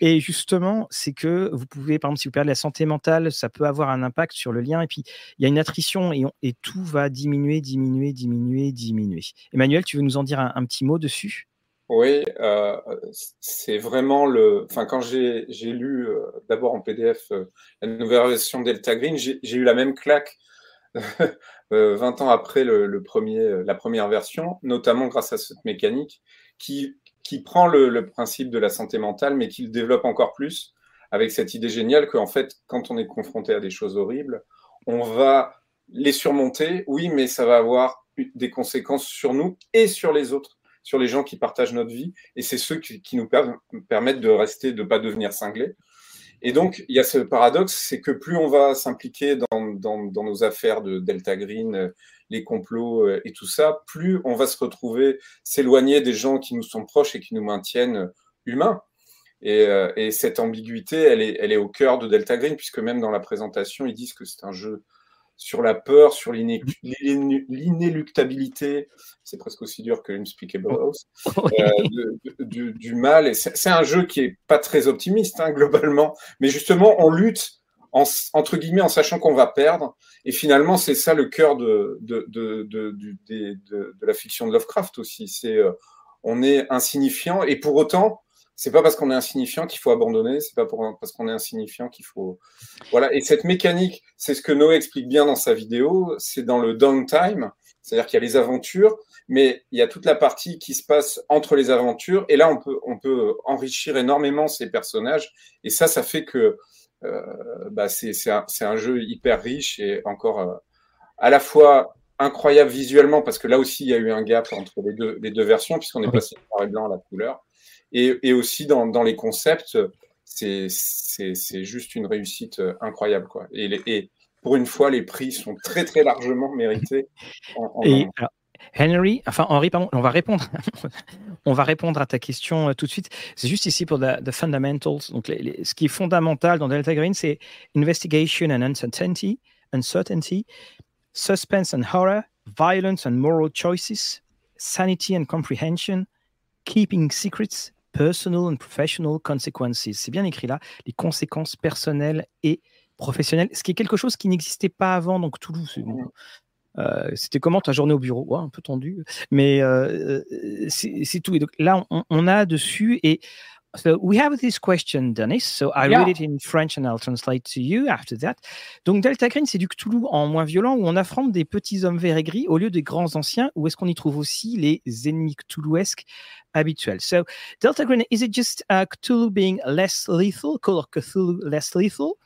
Et justement, c'est que vous pouvez, par exemple, si vous perdez la santé mentale, ça peut avoir un impact sur le lien. Et puis, il y a une attrition et, et tout va diminuer, diminuer, diminuer, diminuer. Emmanuel, tu veux nous en dire un, petit mot dessus? Oui, euh, c'est vraiment le. Enfin, quand j'ai lu euh, d'abord en PDF euh, la nouvelle version Delta Green, j'ai eu la même claque 20 euh, ans après le, la première version, notamment grâce à cette mécanique qui, qui prend le, principe de la santé mentale, mais qui le développe encore plus avec cette idée géniale qu'en fait, quand on est confronté à des choses horribles, on va les surmonter, oui, mais ça va avoir des conséquences sur nous et sur les autres, sur les gens qui partagent notre vie, et c'est ceux qui, nous permettent de rester, de ne pas devenir cinglés. Et donc, il y a ce paradoxe, c'est que plus on va s'impliquer dans, nos affaires de Delta Green, euh, les complots euh, et tout ça, plus on va se retrouver s'éloigner des gens qui nous sont proches et qui nous maintiennent humains. Et, euh, et cette ambiguïté, elle est au cœur de Delta Green, puisque même dans la présentation, ils disent que c'est un jeu sur la peur, sur l'inéluctabilité, c'est presque aussi dur que Unspeakable House, euh, du, mal. Et c'est un jeu qui est pas très optimiste hein, globalement, mais justement on lutte en, entre guillemets en sachant qu'on va perdre. Et finalement, c'est ça le cœur de, la fiction de Lovecraft aussi. C'est euh, on est insignifiant et pour autant c'est pas parce qu'on est insignifiant qu'il faut abandonner, c'est pas pour, parce qu'on est insignifiant qu'il faut. Voilà. Et cette mécanique, c'est ce que Noé explique bien dans sa vidéo, c'est dans le downtime, c'est-à-dire qu'il y a les aventures, mais il y a toute la partie qui se passe entre les aventures, et là, on peut, on peut enrichir énormément ces personnages, et ça, ça fait que euh, bah, c'est un, un, jeu hyper riche et encore euh, à la fois incroyable visuellement, parce que là aussi, il y a eu un gap entre les deux, les deux versions, puisqu'on est passé noir et blanc à la couleur. Et, aussi dans, les concepts, c'est juste une réussite euh, incroyable. Quoi. Et, pour une fois, les prix sont très très largement mérités. et, Henry, enfin Henri, pardon, on va répondre, on va répondre à ta question euh, tout de suite. C'est juste ici pour the, fundamentals. Donc, ce qui est fondamental dans Delta Green, c'est investigation and uncertainty, uncertainty, suspense and horror, violence and moral choices, sanity and comprehension, keeping secrets, Personal and Professional Consequences. C'est bien écrit là, les conséquences personnelles et professionnelles, ce qui est quelque chose qui n'existait pas avant, donc Toulouse. Euh, c'était comment ta journée au bureau? Un peu tendu, mais euh, euh, c'est tout. Là, on, a dessus et So we have this question, Dennis. So I read it in French and I'll translate to you after that. Donc Delta Green, c'est du Cthulhu en moins violent où on affronte des petits hommes verts et gris au lieu des grands anciens. Où est-ce qu'on y trouve aussi les ennemis Cthulhuesques habituels? So Delta Green, is it just uh, Cthulhu being less lethal, Call of Cthulhu less lethal,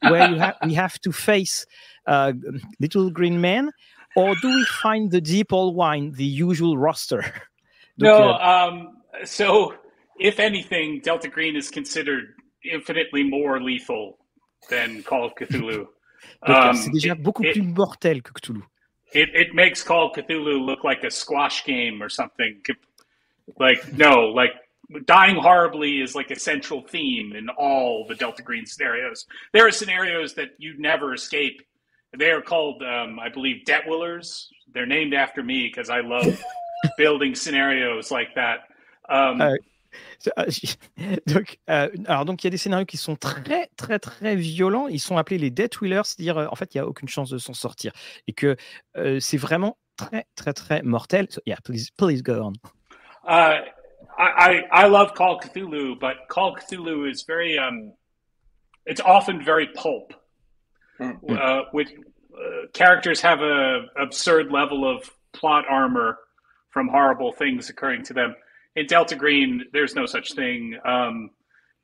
where you ha we have to face uh, little green men, or do we find the deep old wine, the usual roster? no, um, so if anything, Delta Green is considered infinitely more lethal than Call of Cthulhu. um, c'est déjà beaucoup it, plus mortel que Cthulhu. It, it makes Call of Cthulhu look like a squash game or something. Like, no, like dying horribly is like a central theme in all the Delta Green scenarios. There are scenarios that you never escape. They are called, um, I believe, Debt Willers. They're named after me because I love building scenarios like that. Um, donc, euh, alors donc il y a des scénarios qui sont très très très violents. Ils sont appelés les Death Wheelers, c'est-à-dire euh, en fait il n'y a aucune chance de s'en sortir et que euh, c'est vraiment très très très mortel. So, yeah, please please go on. Uh, I, I love Call Cthulhu, but Call Cthulhu is very um, it's often very pulp. Mm -hmm. uh, with uh, characters have a absurd level of plot armor from horrible things occurring to them. In Delta Green, there's no such thing. Um,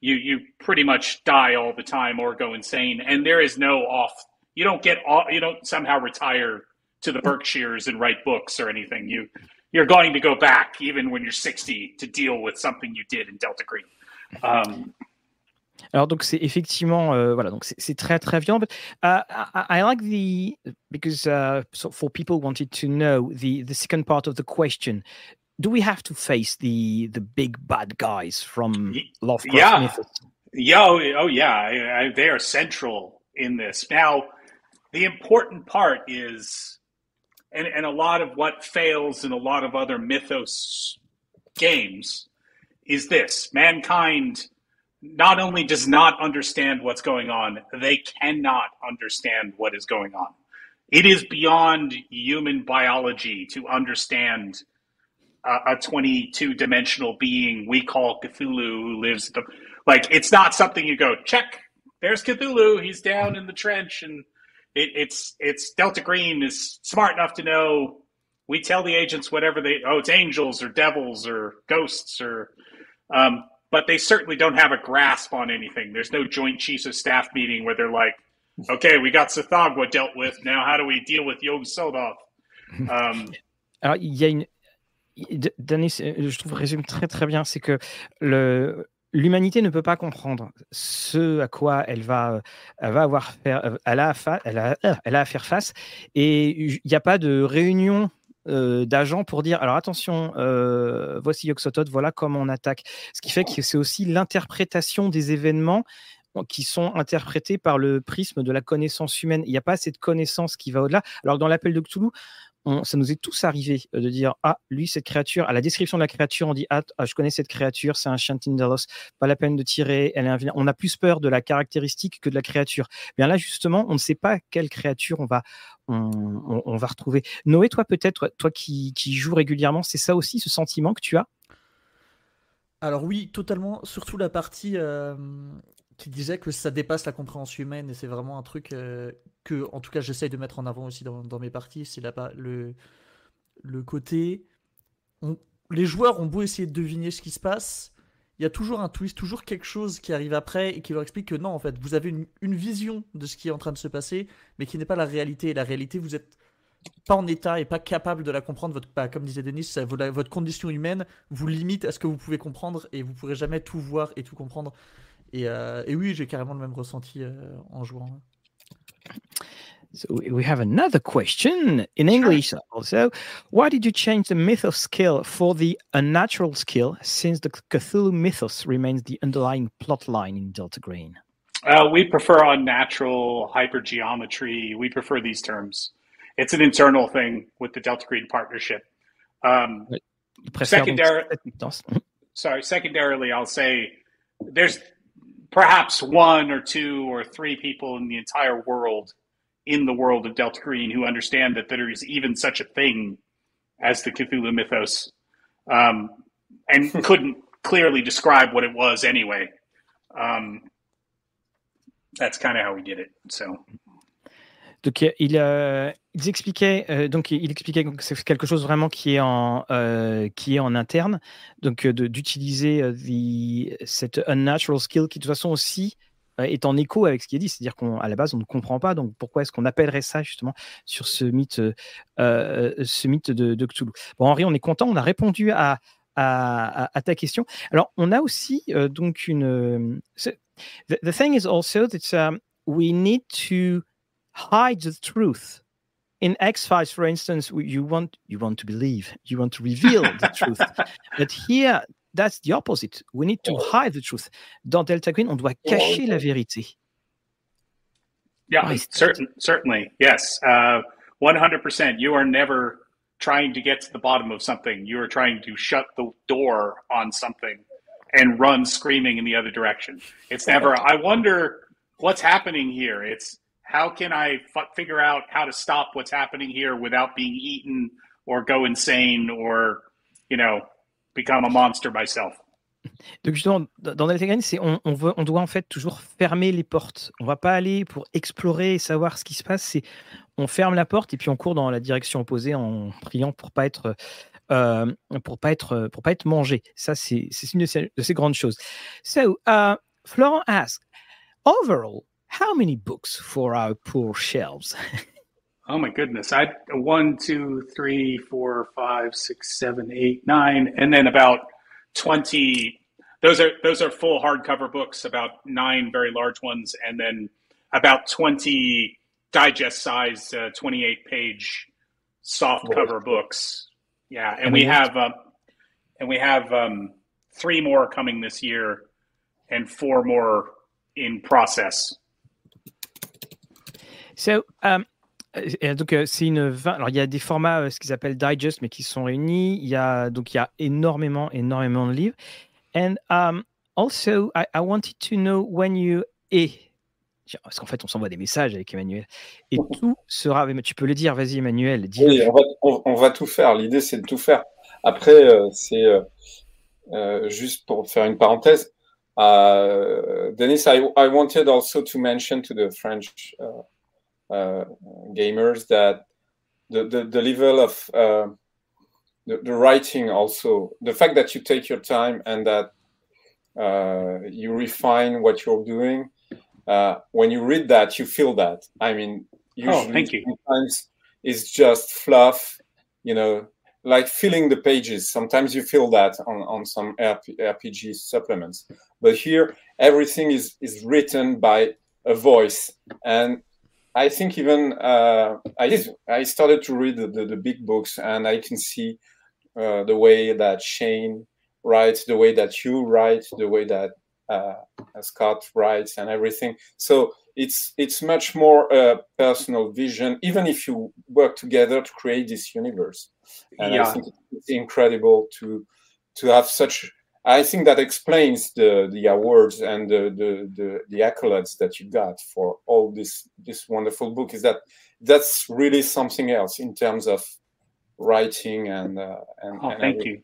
you you pretty much die all the time or go insane, and there is no off. You don't get off. You don't somehow retire to the Berkshires and write books or anything. You you're going to go back even when you're 60 to deal with something you did in Delta Green. Um, Alors donc c'est effectivement euh, voilà donc c'est très très violent. But uh, I, I, like the because uh, so for people wanted to know the the second part of the question. Do we have to face the the big bad guys from Lovecraft yeah. mythos? Yeah, oh, yeah, I, I, they are central in this. Now, the important part is, and and a lot of what fails in a lot of other mythos games is this: mankind not only does not understand what's going on, they cannot understand what is going on. It is beyond human biology to understand a, a 22 dimensional being we call Cthulhu who lives the, like it's not something you go check. There's Cthulhu. He's down in the trench, and it, it's it's Delta Green is smart enough to know. We tell the agents whatever they oh it's angels or devils or ghosts or um, but they certainly don't have a grasp on anything. There's no joint chiefs of staff meeting where they're like, okay, we got Sathagwa dealt with. Now, how do we deal with Yog Sothoth Um, Alors, il y a une. Denis, je trouve, résume très très bien, c'est que l'humanité ne peut pas comprendre ce à quoi elle va, elle va avoir faire, elle a, elle a, elle a à faire face, et il n'y a pas de réunion euh, d'agents pour dire alors attention, euh, voici Yoxotot, voilà comment on attaque. Ce qui fait que c'est aussi l'interprétation des événements qui sont interprétés par le prisme de la connaissance humaine. Il n'y a pas cette connaissance qui va au-delà. Alors dans l'appel de Cthulhu, ça nous est tous arrivé euh, de dire ah lui cette créature à la description de la créature on dit ah, ah je connais cette créature c'est un Chantindalos pas la peine de tirer elle est on a plus peur de la caractéristique que de la créature bien là justement on ne sait pas quelle créature on va on, va retrouver Noé toi peut-être toi qui, qui joues régulièrement c'est ça aussi ce sentiment que tu as? Alors oui, totalement. Surtout la partie euh, qui disait que ça dépasse la compréhension humaine et c'est vraiment un truc euh, que, en tout cas, j'essaye de mettre en avant aussi dans, mes parties. C'est là le, le côté. les joueurs ont beau essayer de deviner ce qui se passe, il y a toujours un twist, toujours quelque chose qui arrive après et qui leur explique que non, en fait, vous avez une, vision de ce qui est en train de se passer, mais qui n'est pas la réalité. Et la réalité, vous êtes pas en état et pas capable de la comprendre. Votre, bah, comme disait Denis, votre condition humaine vous limite à ce que vous pouvez comprendre et vous pourrez jamais tout voir et tout comprendre. Et, euh, oui, j'ai carrément le même ressenti euh, en jouant. So we have another question in English also. Why did you change the mythos skill for the unnatural skill since the Cthulhu mythos remains the underlying plot line in Delta Green? Uh, we prefer unnatural hypergeometry. We prefer these terms. It's an internal thing with the Delta Green partnership. Um, secondary, sorry, secondarily, I'll say there's perhaps one or two or three people in the entire world in the world of Delta Green who understand that there is even such a thing as the Cthulhu mythos um, and couldn't clearly describe what it was anyway. Um, that's kind of how we did it. So. Donc il, euh, ils expliquaient euh, donc il expliquait que c'est quelque chose vraiment qui est en euh, qui est en interne, donc euh, d'utiliser cette unnatural skill qui de toute façon aussi est en écho avec ce qui est dit, c'est-à-dire qu'à la base on ne comprend pas, donc pourquoi est-ce qu'on appellerait ça justement sur ce mythe ce mythe de, de, Cthulhu? Bon Henri, on est content, on a répondu à à, à, ta question. Alors on a aussi donc une the, thing is also that um, we need to hide the truth in X Files, for instance, you want you want to believe, you want to reveal the truth, but here that's the opposite. We need to hide the truth. Dans Delta Green, on doit cacher la vérité. Yeah, certain, certainly, yes, uh, one hundred percent. You are never trying to get to the bottom of something. You are trying to shut the door on something and run screaming in the other direction. It's never. I wonder what's happening here. It's how can I f- figure out how to stop what's happening here without being eaten or go insane or, you know, become a monster myself? Donc justement, dans Delta c'est on, doit en fait toujours fermer les portes. On va pas aller pour explorer et savoir ce qui se passe. On ferme la porte et puis on court dans la direction opposée en priant pour pas euh, pas être mangé. Ça, c'est une de ces, de ces, grandes choses. So, uh, Florent asks, overall, how many books for our poor shelves? Oh my goodness. I one, two, three, four, five, six, seven, eight, nine, and then about twenty. Those are those are full hardcover books, about nine very large ones, and then about twenty digest size, uh, twenty-eight page soft cover books. Yeah, and we have um, and we have um, three more coming this year, and four more in process. So, um, Et donc c'est une 20. Alors il y a des formats, ce qu'ils appellent digest, mais qui sont réunis. Il y a donc il y a énormément, énormément de livres. And um, also, I, I, wanted to know when you et parce qu'en fait on s'envoie des messages avec Emmanuel et tout sera. Mais tu peux le dire, vas-y Emmanuel. Dis oui, on va, on, on va, tout faire. L'idée c'est de tout faire. Après euh, c'est euh, euh, juste pour faire une parenthèse. Uh, Denis, I, I wanted also to mention to the French. Uh, gamers that the, the, the level of uh, the, the, writing also the fact that you take your time and that uh, you refine what you're doing uh, when you read that you feel that. I mean usually oh, thank you. sometimes it's just fluff you know like filling the pages. Sometimes you feel that on, on some rpg supplements. But here everything is is written by a voice. And I think even uh, I I started to read the, the, the, big books, and I can see uh, the way that Shane writes, the way that you write, the way that uh, Scott writes, and everything. So it's it's much more a personal vision, even if you work together to create this universe. And yeah. I think it's incredible to to have such I think that explains the the awards and the, the the the, accolades that you got for all this this wonderful book. Is that that's really something else in terms of writing and uh, and, oh, and thank everything. you,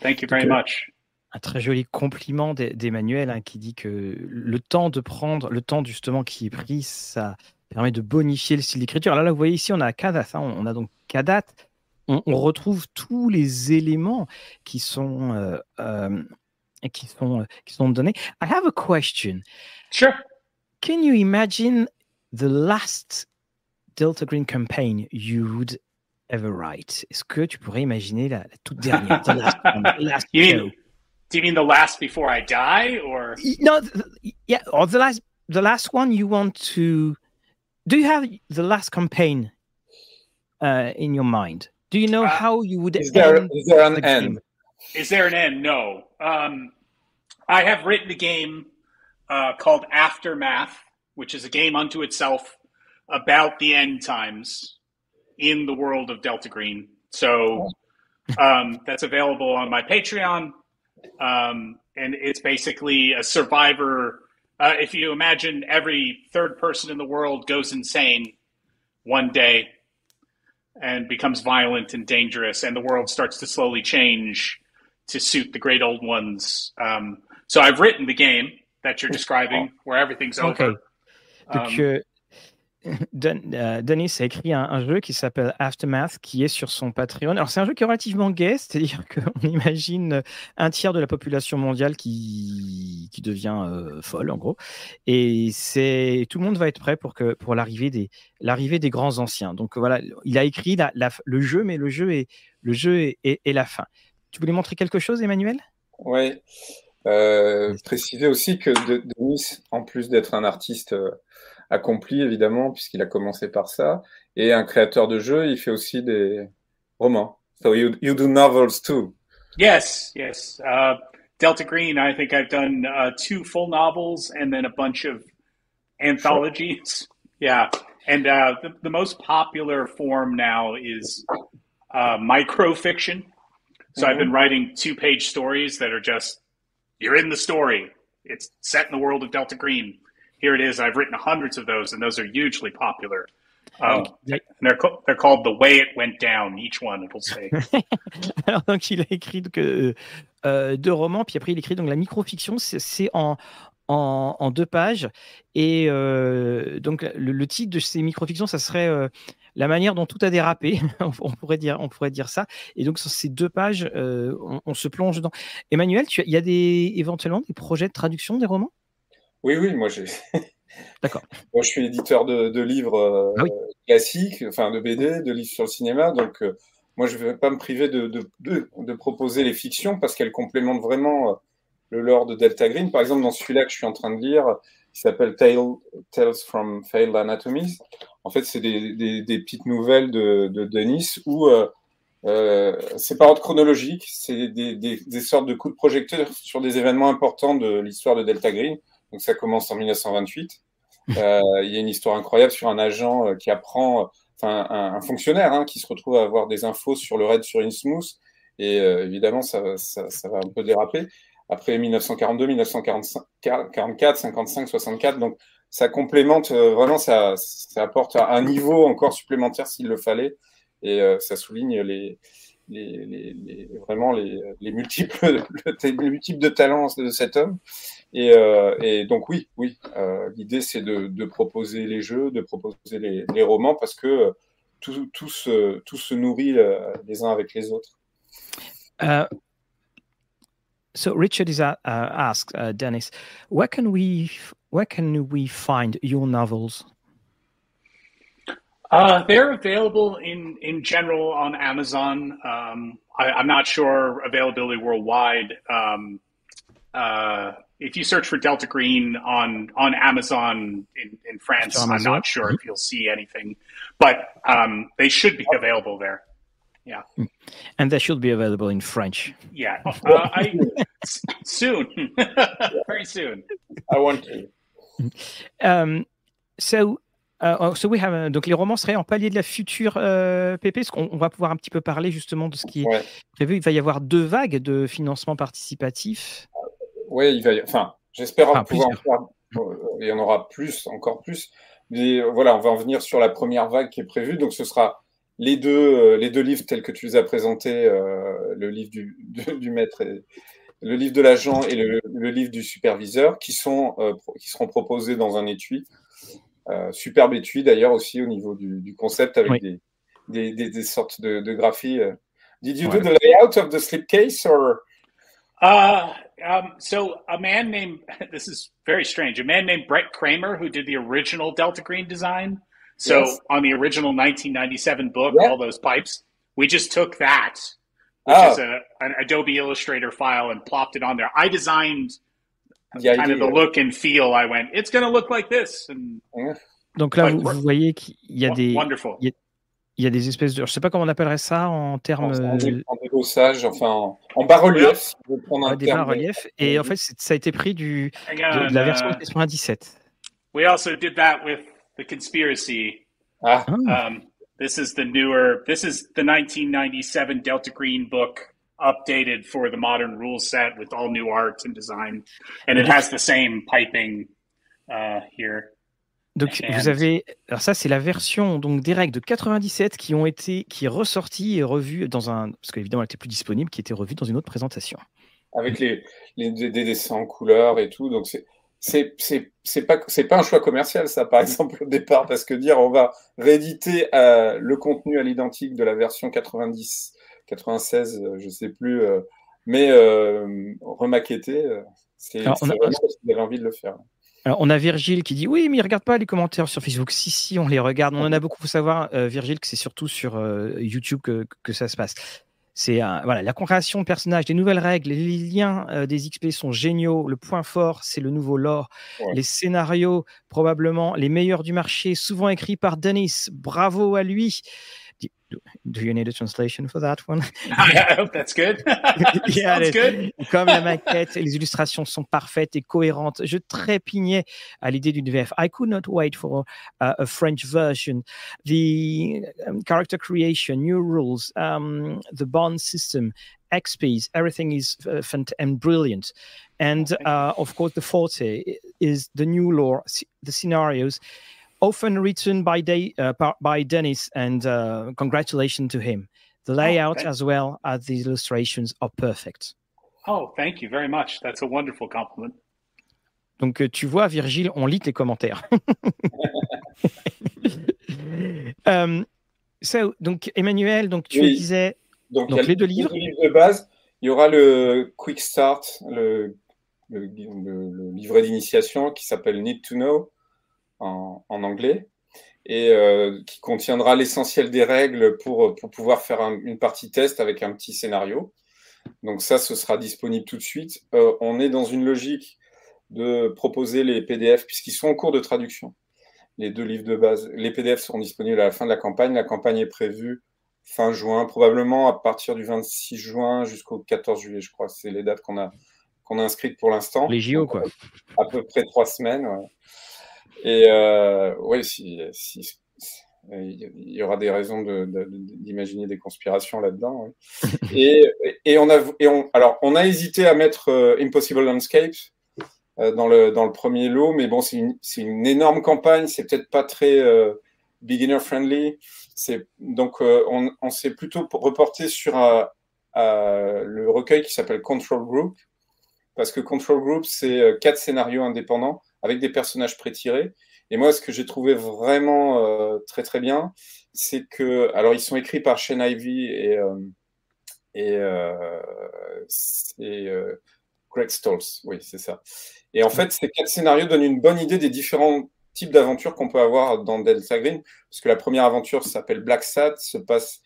thank you very much. Un très joli compliment d'Emmanuel hein, qui dit que le temps de prendre, le temps justement qui est pris, ça permet de bonifier le style d'écriture. Là, là, vous voyez ici, on a Kadath, hein, on a donc Kadath on, on, retrouve tous les éléments qui sont, euh, euh, qui sont, qui sont donnés. I have a question. Sure. Can you imagine the last Delta Green campaign you would ever write? Est-ce que tu pourrais imaginer la, la toute dernière? the last, the last mean, do you mean the last before I die, or? No? Yeah, or the last, the last one you want to. Do you have the last campaign uh, in your mind? Do you know uh, how you would is there, end is there an the end? Game? Is there an end? No. Um, I have written a game uh, called Aftermath, which is a game unto itself about the end times in the world of Delta Green. So um, that's available on my Patreon. Um, and it's basically a survivor. Uh, if you imagine every third person in the world goes insane one day and becomes violent and dangerous, and the world starts to slowly change to suit the great old ones. Um, so I've written the game that you're describing, where everything's okay. over. Donc, um, euh, Denis a écrit un, jeu qui s'appelle Aftermath, qui est sur son Patreon. Alors, c'est un jeu qui est relativement gay, c'est-à-dire qu'on imagine un tiers de la population mondiale qui, qui devient euh, folle, en gros. Et c'est tout le monde va être prêt pour, que, pour l'arrivée des, l'arrivée des grands anciens. Donc, voilà, il a écrit le jeu, mais le jeu est, le jeu est la fin. Tu voulais montrer quelque chose, Emmanuel? Oui. Euh, préciser aussi que Denis, en plus d'être un artiste euh, accompli, évidemment, puisqu'il a commencé par ça, et un créateur de jeux, il fait aussi des romans. So you, you do novels too. Yes, yes. Uh, Delta Green, I think I've done uh, two full novels and then a bunch of anthologies. Sure. Yeah. And uh, the, the, most popular form now is uh, microfiction. So mm-hmm. I've been writing two page stories that are just you're in the story. It's set in the world of Delta Green. Here it is. I've written hundreds of those, and those are hugely popular. Um, they're, they're called The Way It Went Down, each one, it'll say. Alors, donc, il a écrit que, euh, deux romans, puis après, il écrit donc la microfiction, c'est en, en, en, deux pages. Et euh, donc, le, le, titre de ces microfictions, ça serait euh, la manière dont tout a dérapé, on, pourrait dire, on pourrait dire ça. Et donc sur ces deux pages, euh, on, se plonge dedans. Emmanuel, il y a des, éventuellement des projets de traduction des romans? Oui, oui, moi j'ai. D'accord. moi, je suis éditeur de, livres ah classiques, enfin de BD, de livres sur le cinéma, donc moi je ne vais pas me priver de, de, de proposer les fictions parce qu'elles complémentent vraiment le lore de Delta Green. Par exemple, dans celui-là que je suis en train de lire, qui s'appelle Tales from Failed Anatomies. En fait, c'est des, des, petites nouvelles de, de Denis où euh, euh, c'est pas ordre chronologique, c'est des, des, sortes de coups de projecteur sur des événements importants de l'histoire de Delta Green. Donc ça commence en 1928. Euh, il y a une histoire incroyable sur un agent euh, qui apprend, enfin un, fonctionnaire hein, qui se retrouve à avoir des infos sur le raid sur Innsmouth. Et euh, évidemment, ça, ça, ça, va un peu déraper après 1942, 1944, 55, 64. Donc, ça complémente euh, vraiment, ça, ça apporte un niveau encore supplémentaire s'il le fallait. Et euh, ça souligne les, les, vraiment les, les multiples, les multiples de talents de cet homme. Et, euh, donc, oui, oui, euh, l'idée, c'est de, proposer les jeux, de proposer les, romans parce que tout, tout, se, tout se nourrit les uns avec les autres. Euh, So Richard is uh, asked uh, Dennis, where can we where can we find your novels? Uh, they're available in in general on Amazon. Um, I, am not sure availability worldwide. Um, uh, if you search for Delta Green on on Amazon in, in France, Amazon. I'm not sure mm-hmm. if you'll see anything, but um, they should be available there. Yeah. And they should be available in French. Yeah. Uh, I, soon. Very soon. I want to. Um, so, uh, so we have, uh, donc les romans seraient en palier de la future euh, PP, parce qu'on va pouvoir un petit peu parler justement de ce qui est ouais. prévu. Il va y avoir deux vagues de financement participatif. Oui, il va y... enfin, j'espère enfin, pouvoir en faire. Il y en aura plus, encore plus. Mais euh, voilà, on va en venir sur la première vague qui est prévue. Donc, ce sera les deux, euh, les deux livres tels que tu les as présentés, euh, le livre du, du, maître, et, le livre de l'agent et le, le, livre du superviseur, qui, sont, euh, qui seront proposés dans un étui. Euh, superbe étui d'ailleurs aussi au niveau du, du concept avec oui. des, des, des, des, sortes de, de graphies. Did you ouais. do the layout of the slipcase or? Uh, um, so a man named, this is very strange, a man named Brett Kramer who did the original Delta Green design So yes. on the original 1997 book, all those pipes, we just took that, which oh. is a, an Adobe Illustrator file, and plopped it on there. I designed the kind idea. of the look and feel. I went, it's going to look like this. And, Donc là, vous, vous, voyez qu'il y a des, wonderful. Il y a, il y a des espèces de, je sais pas comment on appellerait ça en termes en, en débossage, enfin en, en bas-relief. Ouais, des bas-reliefs. Et en fait, ça a été pris du, de, de la version 97. We also did that with the conspiracy. Ah. Um, this is the newer. This is the 1997 Delta Green book updated for the modern rule set with all new art and design, and it has the same piping uh, here. Donc and... vous avez, alors ça c'est la version donc des règles de 97 qui ont été qui est ressortie et revue dans un parce qu'évidemment elle était plus disponible, qui était revue dans une autre présentation. Avec les, les des dessins en couleur et tout, donc c'est c'est c'est pas c'est pas un choix commercial ça par exemple au départ parce que dire on va rééditer euh, le contenu à l'identique de la version 90 96 euh, je sais plus euh, mais euh, remaqueter euh, c'est vraiment parce qu'il avait envie de le faire alors, on a Virgile qui dit oui, mais il regarde pas les commentaires sur Facebook. Si, si, on les regarde. On en a beaucoup. Il faut savoir, euh, Virgile, que c'est surtout sur euh, YouTube que, que, ça se passe. C'est voilà, la création de personnages, des nouvelles règles, les liens des XP sont géniaux. Le point fort, c'est le nouveau lore. Ouais. Les scénarios, probablement les meilleurs du marché, souvent écrits par Denis. Bravo à lui. Do you need a translation for that one? I hope that's good. yeah, Sounds good. Comme la maquette, les illustrations sont parfaites et cohérentes. Je trépignais à l'idée d'une VF. I could not wait for uh, a French version. The um, character creation, new rules, um, the bond system, XPs, everything is uh, fant- and brilliant. And uh, of course, the forte is the new lore, the scenarios often written by, De- uh, by Dennis, and uh, congratulations to him. The layout oh, as well as the illustrations are perfect. Oh, thank you very much. That's a wonderful compliment. Donc, euh, tu vois, Virgile, on lit tes commentaires. um, so, donc Emmanuel, donc tu disais donc, les deux livres. de base. Il y aura le Quick Start, le, le, livret d'initiation qui s'appelle Need to Know en, en anglais et euh, qui contiendra l'essentiel des règles pour, pour pouvoir faire une partie test avec un petit scénario. Donc ça, ce sera disponible tout de suite. Euh, on est dans une logique de proposer les PDF puisqu'ils sont en cours de traduction. Les deux livres de base, les PDF seront disponibles à la fin de la campagne. La campagne est prévue fin juin, probablement à partir du 26 juin jusqu'au 14 juillet, je crois. C'est les dates qu'on a, qu'on a inscrites pour l'instant. Les JO, quoi. À peu près trois semaines. Et euh, oui, si, il y aura des raisons d'imaginer de, des conspirations là-dedans. et, et, on a, et on, alors, on a hésité à mettre euh, Impossible Landscapes euh, dans, le, dans le premier lot, mais bon, c'est une, une, énorme campagne, c'est peut-être pas très euh, beginner friendly. Donc, on, on s'est plutôt reporté sur le recueil qui s'appelle Control Group, parce que Control Group, c'est quatre scénarios indépendants avec des personnages prétirés. Et moi, ce que j'ai trouvé vraiment euh, très très bien, c'est que, alors ils sont écrits par Shane Ivy et, euh, et, euh, euh Greg Stolz, oui, c'est ça. Et en fait, ces quatre scénarios donnent une bonne idée des différents types d'aventures qu'on peut avoir dans Delta Green, parce que la première aventure s'appelle Black Sat, se passe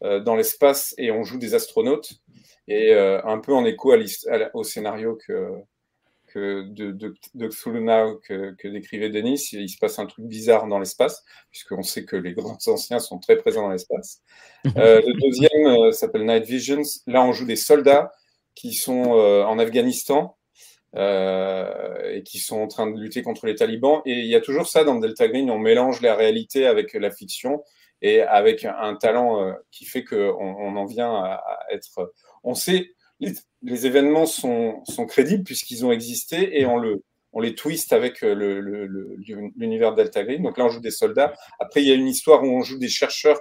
dans l'espace et on joue des astronautes, et un peu en écho à au scénario que, que de, de, de que, que, décrivait Denis, il se passe un truc bizarre dans l'espace, puisqu'on sait que les grands anciens sont très présents dans l'espace. Euh, le deuxième euh, s'appelle Night Visions. Là, on joue des soldats qui sont euh, en Afghanistan et qui sont en train de lutter contre les talibans. Et il y a toujours ça dans Delta Green, on mélange la réalité avec la fiction et avec un talent qui fait qu'on on en vient à, à être... On sait les, événements sont, sont crédibles puisqu'ils ont existé et on, le, on les twist avec euh, l'univers le, Delta Green. Donc là, on joue des soldats. Après, il y a une histoire où on joue des chercheurs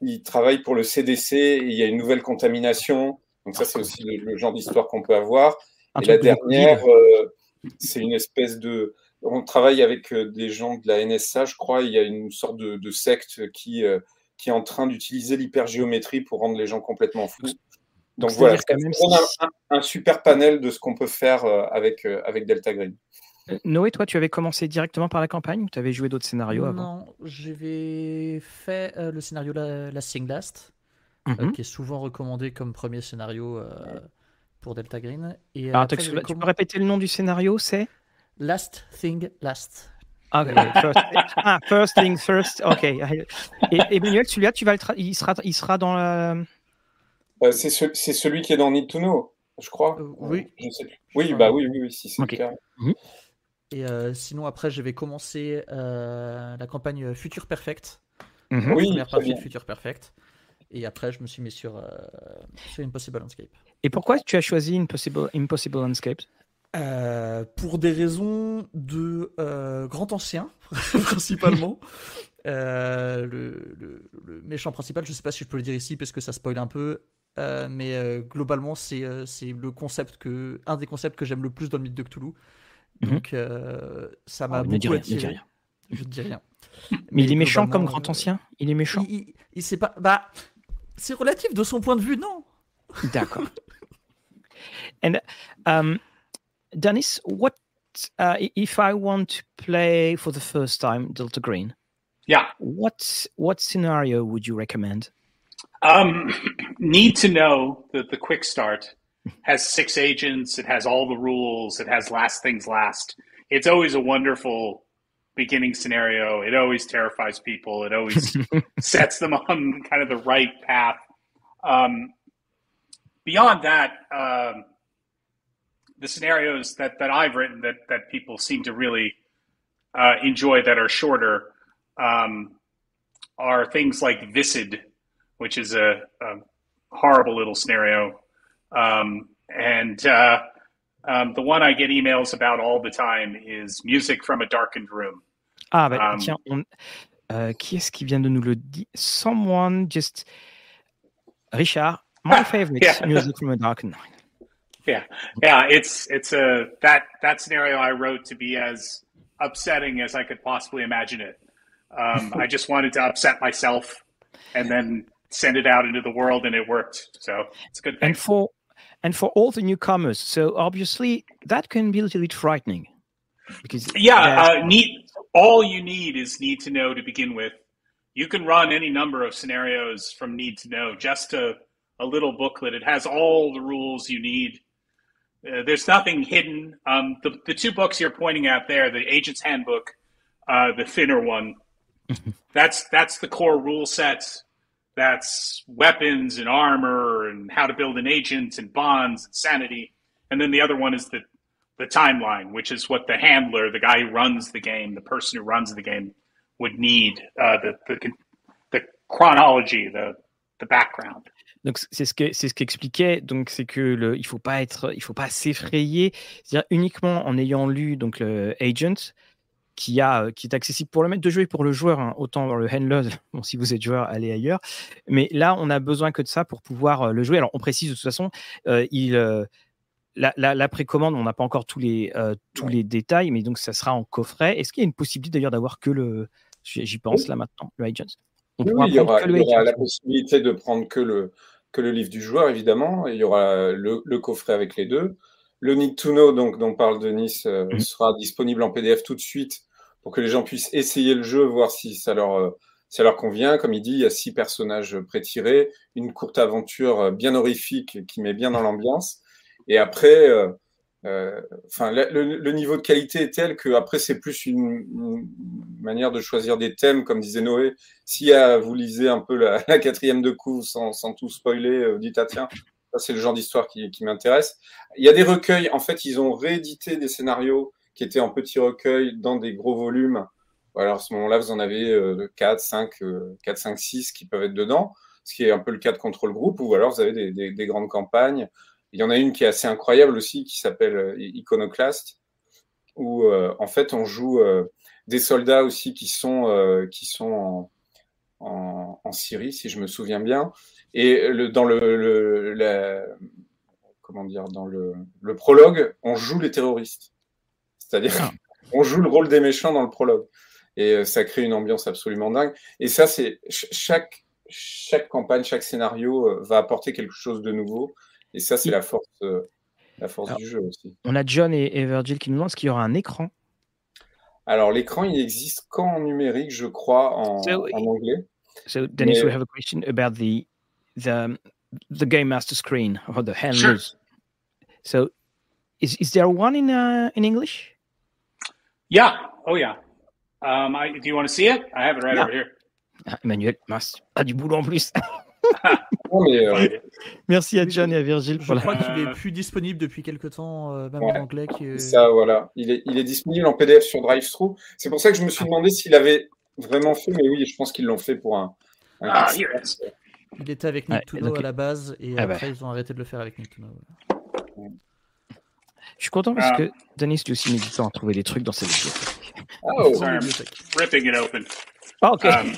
qui travaillent pour le CDC et il y a une nouvelle contamination. Donc ça, c'est aussi le, genre d'histoire qu'on peut avoir. et la dernière, euh, c'est une espèce de... On travaille avec euh, des gens de la NSA, je crois. Il y a une sorte de, secte qui, qui est en train d'utiliser l'hypergéométrie pour rendre les gens complètement fous. Donc voilà, on a un, super panel de ce qu'on peut faire euh, avec, euh, avec Delta Green. Euh, Noé, toi, tu avais commencé directement par la campagne ou tu avais joué d'autres scénarios avant? Non, j'avais fait le scénario La, la Last, mhm. qui est souvent recommandé comme premier scénario pour Delta Green. Et, Alors, tu peux répéter le nom du scénario C'est? Last Thing Last. Ah, first, ah, first thing first. Ok. Et, Emmanuel, celui-là, tu vas il sera, il sera dans la euh, c'est celui qui est dans Need to Know, je crois. Euh, oui. Oui, bah oui, oui, oui, si c'est le cas. Mhm. Et euh, sinon, après, j'avais commencé la campagne Future Perfect. Mhm. Oui, première partie de Future Perfect. Et après, je me suis mis sur, sur Impossible Landscape. Et pourquoi tu as choisi Impossible, Impossible Landscape? Pour des raisons de grand ancien, principalement. le, le, le, méchant principal, je ne sais pas si je peux le dire ici parce que ça spoil un peu, euh, mais euh, globalement, c'est euh, c'est le concept que, un des concepts que j'aime le plus dans le mythe de Cthulhu. Mhm. Donc, ça m'a oh, beaucoup attiré. Rien. Je ne dis rien. Mais, il est méchant comme grand ancien? Il est méchant? Il, il, pas. Bah, c'est relatif de son point de vue, non? D'accord. And um, Dennis, what uh, if I want to play for the first time Delta Green? Yeah. What what scenario would you recommend? Um, need to know that the quick start has six agents. It has all the rules. It has last things last. It's always a wonderful beginning scenario. It always terrifies people. It always sets them on kind of the right path. Um, beyond that, um, the scenarios that, that I've written that, that people seem to really uh, enjoy that are shorter um, are things like Viscid, which is a, a horrible little scenario. Um, and uh, um, the one I get emails about all the time is music from a darkened room. Ah, bah, um, tiens, on, euh, qui est-ce qui vient de nous le dire Someone just. Richard, my favorite yeah. music from a darkened room. Yeah, yeah, it's it's a that that scenario I wrote to be as upsetting as I could possibly imagine it. Um, I just wanted to upset myself and then send it out into the world, and it worked. So it's a good thing. And for and for all the newcomers, so obviously that can be a little bit frightening because yeah, uh, need all you need is need to know to begin with. You can run any number of scenarios from need to know. Just a a little booklet. It has all the rules you need. Uh, there's nothing hidden. Um, the the two books you're pointing at there, the Agent's Handbook, uh, the thinner one, that's that's the core rule sets that's weapons and armor and how to build an agent and bonds and sanity. And then the other one is the the timeline, which is what the handler, the guy who runs the game, the person who runs the game, would need uh, the, the the chronology, the the background. Donc c'est ce que c'est ce qu'expliquait donc c'est que le, il faut pas être il faut pas s'effrayer c'est-à-dire uniquement en ayant lu donc le Agent qui, a, euh, qui est accessible pour le maître de jeu et pour le joueur, hein. autant dans le handler, bon, si vous êtes joueur, allez ailleurs. Mais là, on a besoin que de ça pour pouvoir euh, le jouer. Alors, on précise de toute façon, euh, il, la, la, précommande, on n'a pas encore tous les, tous les détails, mais donc ça sera en coffret. Est-ce qu'il y a une possibilité d'ailleurs d'avoir que le. J'y pense là maintenant, le Agents on oui, il y aura, il y aura la possibilité de prendre que le, que le livre du joueur, évidemment. il y aura le, le coffret avec les deux. Le Need to Know, donc, dont parle Denis, euh, mhm. sera disponible en PDF tout de suite pour que les gens puissent essayer le jeu, voir si ça leur, euh, ça leur convient. Comme il dit, il y a six personnages pré-tirés, une courte aventure euh, bien horrifique qui met bien dans l'ambiance. Et après, enfin, le, niveau de qualité est tel que après c'est plus une, manière de choisir des thèmes, comme disait Noé. Si vous lisez un peu la, quatrième de coup sans, sans tout spoiler, vous dites ah tiens, c'est le genre d'histoire qui, m'intéresse. Il y a des recueils. En fait, ils ont réédité des scénarios qui étaient en petits recueils dans des gros volumes. Alors, à ce moment-là, vous en avez 4, 5, 4, 5, 6 qui peuvent être dedans, ce qui est un peu le cas de Control Group, ou alors vous avez des, grandes campagnes. Il y en a une qui est assez incroyable aussi, qui s'appelle euh, Iconoclast, où euh, en fait on joue euh, des soldats aussi qui sont, qui sont en, en, Syrie, si je me souviens bien, et le, dans le, comment dire, dans le, le, prologue, on joue les terroristes. C'est-à-dire, ah. on joue le rôle des méchants dans le prologue. Et euh, ça crée une ambiance absolument dingue. Et ça, c'est chaque, chaque campagne, chaque scénario euh, va apporter quelque chose de nouveau. Et ça, c'est la force, euh, la force du jeu aussi. On a John et, Virgil qui nous demandent qu'il y aura un écran Alors, l'écran, il existe qu'en numérique, je crois, en, en anglais. So, Dennis, we have a question about the the the game master screen or the handlers. Sure. So, is is there one in uh, in English? Yeah. Oh yeah. Um, I, do you want to see it? I have it right yeah. over here. Ah, Emmanuel, mince, pas du boulot en plus. Euh, Merci à John et à Virgile. Je crois qu'il est plus disponible depuis quelque temps, euh, même en anglais. Que... Ça, voilà. Il est, il est disponible en PDF sur DriveThru. C'est pour ça que je me suis demandé s'il avait vraiment fait, mais oui, je pense qu'ils l'ont fait pour un. un ah, il était avec Nick ouais, à la base et ah bah. après ils ont arrêté de le faire avec Nick Je suis content parce ah. que Denis lui aussi temps à trouver des trucs dans ses bibliothèques. Oh, sorry, I'm ripping it open. Oh, okay. Um,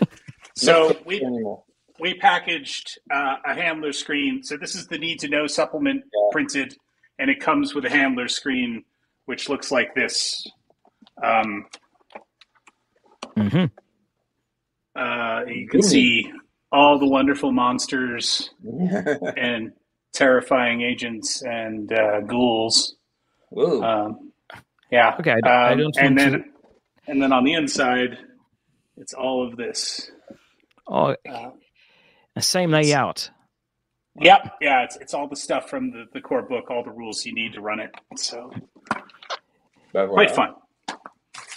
so we we packaged uh, a handler screen. So this is the need to know supplement yeah. printed, and it comes with a handler screen, which looks like this. Um, mm-hmm. uh, you can see all the wonderful monsters and terrifying agents and uh, ghouls. Um, yeah. Okay. I, I um, and then, to... and then on the inside, it's all of this. Oh, uh, the same layout. Yep. Yeah. It's it's all the stuff from the, the core book, all the rules you need to run it. So, bah, voilà. quite fun.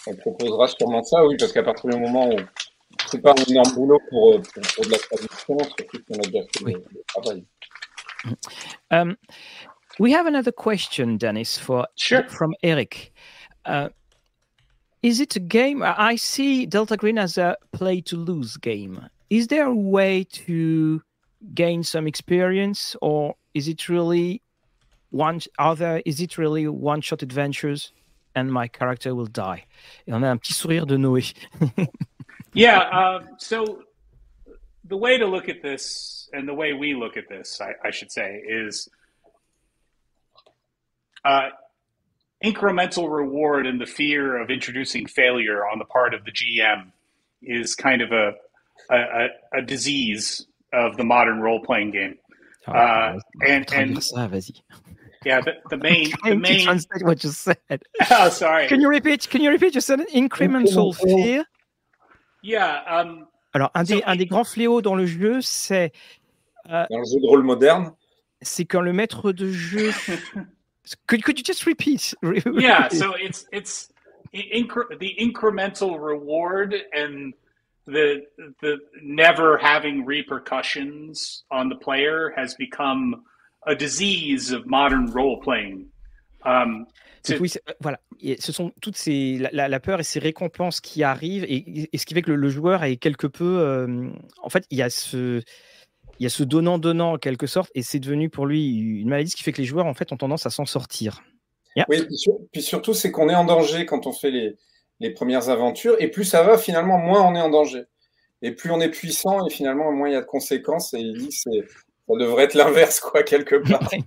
On proposera sûrement ça, oui, parce qu'à partir du moment où c'est pas un énorme boulot pour, euh, pour, pour de la traduction, surtout qu'on a déjà fait oui. le, le, travail. Um, we have another question, Dennis, for sure. from Eric. Uh, is it a game? I see Delta Green as a play to lose game. Is there a way to gain some experience, or is it really one? Other is it really one shot adventures, and my character will die? Et on a un petit sourire de Noé. Yeah. Uh, so the way to look at this, and the way we look at this, I, I should say, is uh, incremental reward and the fear of introducing failure on the part of the GM is kind of a a, a, a disease of the modern role playing game. Uh, and and ça, vas-y. yeah, the, the main the main. translate what you said. oh, sorry. Can you repeat? Can you repeat? You said incremental fear. Yeah. Um, Alors, un des, So- un des grands fléaux dans le jeu, c'est Dans le jeu de rôle moderne, c'est quand le maître de jeu. could, could you just repeat? yeah. So it's it's incre- the incremental reward and the the never having repercussions on the player has become a disease of modern role playing. Um, to- oui, c'est- euh, voilà. Et ce sont toutes ces la, peur et ces récompenses qui arrivent et, et ce qui fait que le, le joueur est quelque peu. euh, en fait, il y a ce il y a ce donnant donnant en quelque sorte et c'est devenu pour lui une maladie ce qui fait que les joueurs en fait ont tendance à s'en sortir. Oui, puis, sur- puis surtout, c'est qu'on est en danger quand on fait les, les premières aventures, et plus ça va, finalement, moins on est en danger. Et plus on est puissant, et finalement, moins il y a de conséquences, et il dit que ça devrait être l'inverse, quoi, quelque part.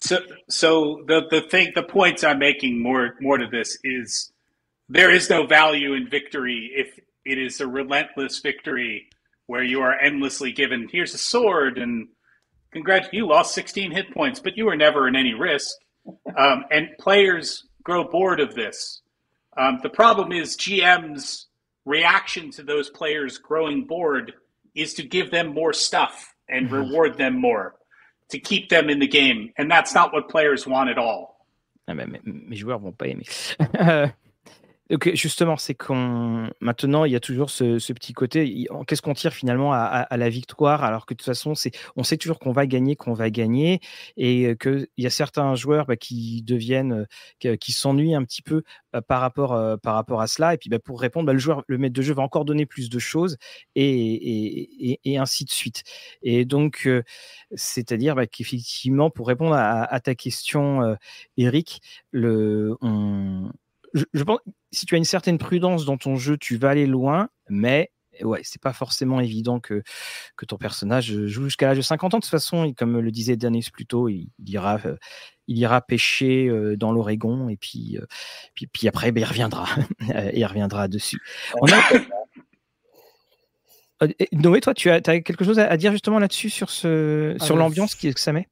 So, so the the thing, the points I'm making more more to this is there is no value in victory if it is a relentless victory where you are endlessly given. Here's a sword, and congrats, you lost 16 hit points, but you were never in any risk. Um, and players grow bored of this. Um, the problem is GM's reaction to those players growing bored is to give them more stuff and reward them more to keep them in the game. And that's not what players want at all. Ah, mais- mes joueurs vont pas aimer. Euh, justement, c'est qu'on maintenant il y a toujours ce, petit côté. Qu'est-ce qu'on tire finalement à, la victoire alors que de toute façon c'est, on sait toujours qu'on va gagner, qu'on va gagner, et que il y a certains joueurs bah, qui deviennent, euh, qui, s'ennuient un petit peu euh, par rapport euh, par rapport à cela. Et puis bah, pour répondre, bah, le joueur, le maître de jeu va encore donner plus de choses et, ainsi de suite. Et donc euh, c'est-à-dire qu'effectivement pour répondre à, ta question, euh, Eric, le on je, je pense si tu as une certaine prudence dans ton jeu, tu vas aller loin, mais ouais, c'est pas forcément évident que, que ton personnage joue jusqu'à l'âge de 50 ans. De toute façon, comme le disait Denis plus tôt, il, il ira, euh, il ira pêcher euh, dans l'Oregon et puis, euh, puis, puis après, ben, il reviendra. Il reviendra dessus. On a... Noé, toi, tu as, as quelque chose à, dire justement là-dessus, sur, ce, Ah, sur bah, l'ambiance que ça met?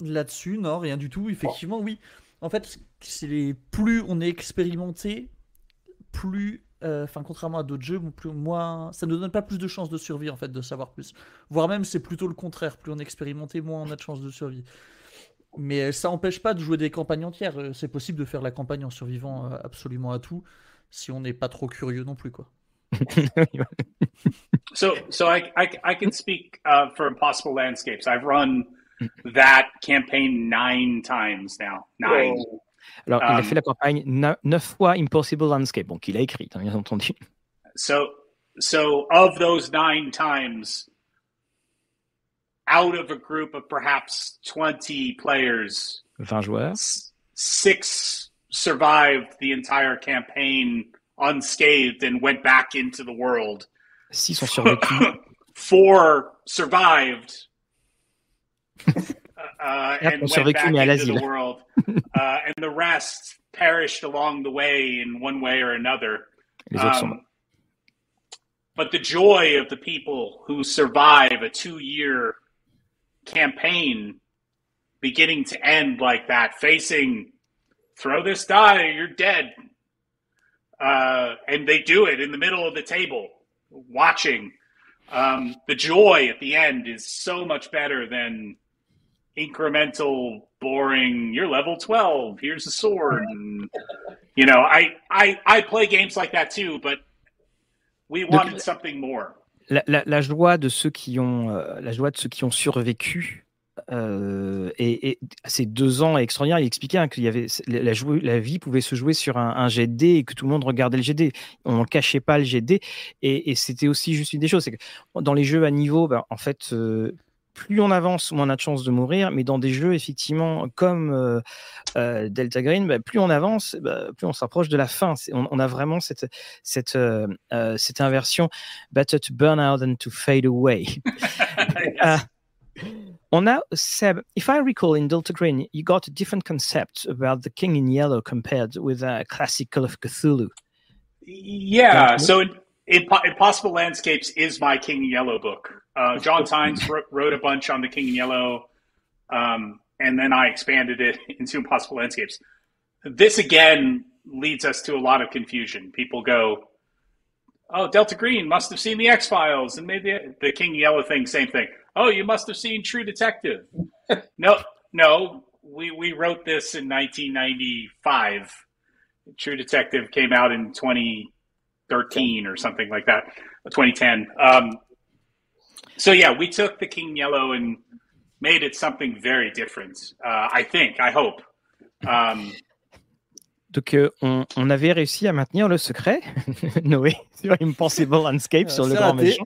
Là-dessus, non, rien du tout. Effectivement, oui. En fait, c'est plus on est expérimenté, plus, euh, enfin, contrairement à d'autres jeux, plus moins, ça ne donne pas plus de chances de survie en fait, de savoir plus. Voire même, c'est plutôt le contraire. Plus on est expérimenté, moins on a de chances de survie. Mais euh, ça n'empêche pas de jouer des campagnes entières. Euh, C'est possible de faire la campagne en survivant absolument à tout, si on n'est pas trop curieux non plus, quoi. So, so I, I, I can speak uh, for Impossible Landscapes. I've run that campaign nine times now. Nine. Alors, il a Um, fait la campagne neuf neuf fois Impossible Landscape, donc il a écrit, hein, bien entendu. So, so of those nine times, out of a group of perhaps 20 players, 20 joueurs. six survived the entire campaign unscathed and went back into the world. 6 ont survécu. Four survived uh, Yep, and went back into the world, uh, and the rest perished along the way in one way or another. Les autres sont Um, but the joy of the people who survive a two-year campaign, beginning to end like that, facing throw this die, or you're dead, uh, and they do it in the middle of the table, watching. Um, the joy at the end is so much better than incremental, boring. You're level twelve. Here's a sword. And, you know, I, I I play games like that too, but we wanted something more. la, la- la joie de ceux qui ont, euh, la joie de ceux qui ont survécu. euh, et, et ces deux ans extraordinaires, il expliquait hein, qu'il y avait la, la jou- la vie pouvait se jouer sur un, dés et que tout le monde regardait le dés. On ne cachait pas le. Et, et c'était aussi juste une des choses, c'est que dans les jeux à niveau, ben, en fait, euh, plus on avance, moins on a de chances de mourir. Mais dans des jeux effectivement comme euh, euh, Delta Green, ben, plus on avance, ben, plus on s'approche de la fin. On, on a vraiment cette cette euh, cette inversion better to burn out than to fade away. Uh, on a Seb, if I recall in Delta Green, you got a different concept about the King in Yellow compared with a classic Call of Cthulhu. Yeah. So in, Impossible Landscapes is my King in Yellow book. Uh, John Tynes wrote, a bunch on the King in Yellow, um, and then I expanded it into Impossible Landscapes. This again leads us to a lot of confusion. People go, "Oh, Delta Green must have seen the X Files and made the King in Yellow thing." Same thing. Oh, you must have seen True Detective. no, no, we we wrote this in 1995. True Detective came out in 2013 or something like that, 2010. Um, so yeah, we took the King Yellow and made it something very different. Uh, I think, I hope. Um, Donc, euh, on, on, avait réussi à maintenir le secret, Noé, sur Impossible Landscape, sur le grand méchant.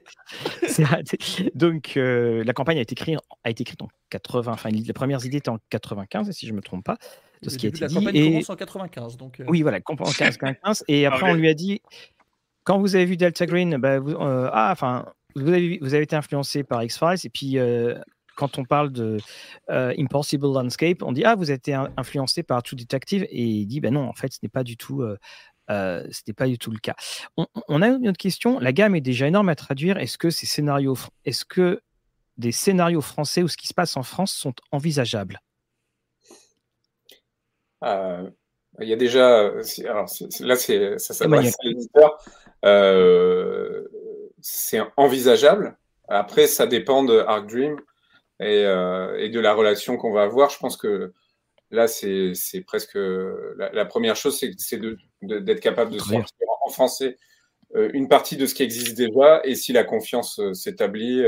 Donc, euh, la campagne a été, écrite, a été écrite en 80, enfin, les premières idées étaient en 95, si je ne me trompe pas, de ce qui a été la dit. La campagne et... commence en 95. Donc, euh... Oui, voilà, en 95. et après, okay. on lui a dit, quand vous avez vu Delta Green, bah, vous, euh, ah, enfin, vous avez, vous avez été influencé par X-Files, et puis euh, quand on parle de euh, Impossible Landscape, on dit ah vous avez été influencé par True Detective et il dit ben non en fait ce n'est pas du tout euh, euh, ce n'est pas du tout le cas. On, on, a une autre question. La gamme est déjà énorme à traduire. Est-ce que ces scénarios, est-ce que des scénarios français ou ce qui se passe en France sont envisageables? Il y a déjà, alors là ça s'adresse à l'éditeur. Euh, c'est envisageable. Après, ça dépend de Arc Dream et, euh, et de la relation qu'on va avoir. Je pense que là, c'est presque la, la, première chose, c'est d'être capable de sortir en français euh, une partie de ce qui existe déjà. Et si la confiance s'établit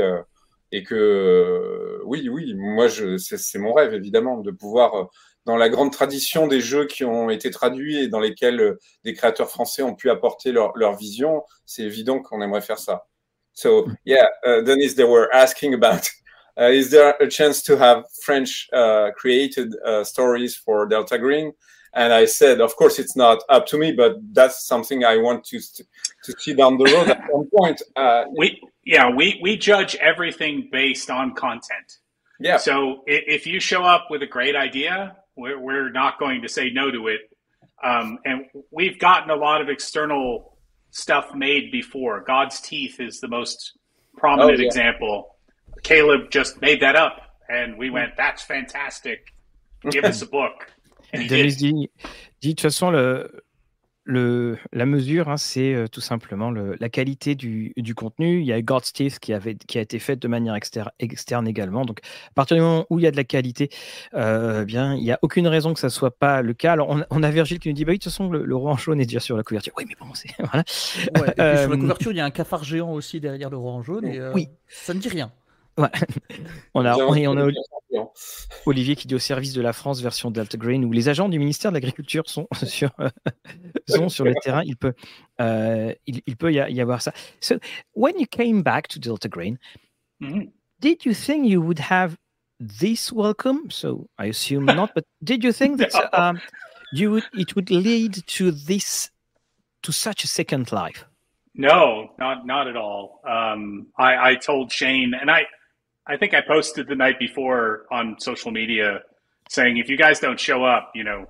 et que, oui, oui, moi, c'est mon rêve évidemment de pouvoir dans la grande tradition des jeux qui ont été traduits et dans lesquels des créateurs français ont pu apporter leur, leur vision, c'est évident qu'on aimerait faire ça. So, yeah, uh, Denise, they were asking about Uh, is there a chance to have French uh, created uh, stories for Delta Green? And I said, of course, it's not up to me, but that's something I want to to see down the road at some point. Uh, we yeah, we we judge everything based on content. Yeah. So if you show up with a great idea, we're we're not going to say no to it. Um, and we've gotten a lot of external stuff made before. God's Teeth is the most prominent oh, yeah. example Caleb just made that up, and we went, "That's fantastic! Give us a book." Denise dit, dit, de toute façon, le, le, la mesure, hein, c'est euh, tout simplement le, la qualité du, du, contenu. Il y a God's Teeth qui, avait, qui a été faite de manière externe, externe également. Donc, à partir du moment où il y a de la qualité, euh, bien, il n'y a aucune raison que ça ne soit pas le cas. Alors, on, on, a Virgile qui nous dit bah oui, de toute façon, le, le roi en jaune est déjà sur la couverture. Oui, mais bon, c'est. Voilà. Ouais, et sur la couverture, il y a un cafard géant aussi derrière le roi en jaune. Et, euh, oui. Ça ne dit rien. Ouais. on a, on, on a Olivier qui dit au service de la France version Delta Green où les agents du ministère de l'Agriculture sont sur sont sur le terrain. Il peut euh, il, il, peut y, y, avoir ça. So when you came back to Delta Green, mm -hmm. did you think you would have this welcome? So I assume not, but did you think that um, you would it would lead to this to such a second life? No, not not at all. Um, I, I told Shane, and I I think I posted the night before on social media saying, if you guys don't show up, you know,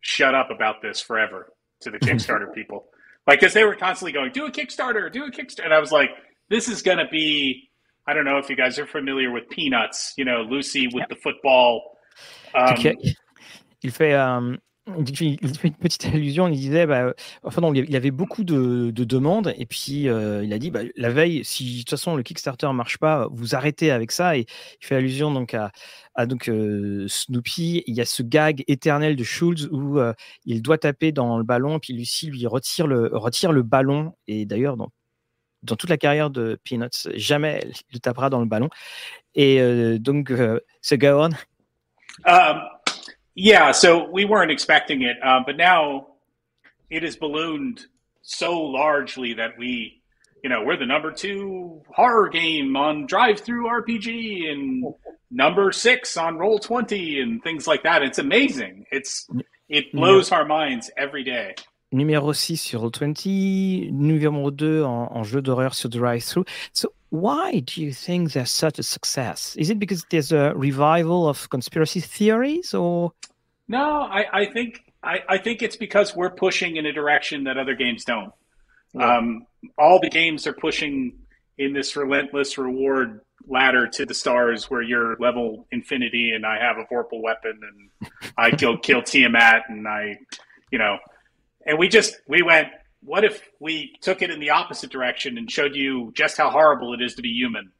shut up about this forever to the Kickstarter people. Like, because they were constantly going, do a Kickstarter, do a Kickstarter. And I was like, this is going to be, I don't know if you guys are familiar with Peanuts, you know, Lucy with the football. Um. Il fait, um, il fait une petite allusion, il disait, bah, enfin non, il avait beaucoup de, de demandes, et puis euh, il a dit, bah, la veille, si de toute façon le Kickstarter marche pas, vous arrêtez avec ça, et il fait allusion donc à, donc euh, Snoopy. Il y a ce gag éternel de Schulz où euh, il doit taper dans le ballon, puis Lucie lui retire le retire le ballon, et d'ailleurs dans dans toute la carrière de Peanuts, jamais il le tapera dans le ballon. Et euh, donc, ce go on. Yeah, so we weren't expecting it, um, but now it has ballooned so largely that we, you know, we're the number two horror game on Drive Through RPG and number six on Roll Twenty and things like that. It's amazing. It's it blows our minds every day. Numéro 6 sur Roll20, numéro 2 en, en jeu d'horreur sur Drive Through. So why do you think there's such a success? Is it because there's a revival of conspiracy theories, or no? I, I think I, I think it's because we're pushing in a direction that other games don't. Um, all the games are pushing in this relentless reward ladder to the stars where you're level infinity and I have a vorpal weapon and I kill kill Tiamat and I you know and we just we went what if we took it in the opposite direction and showed you just how horrible it is to be human?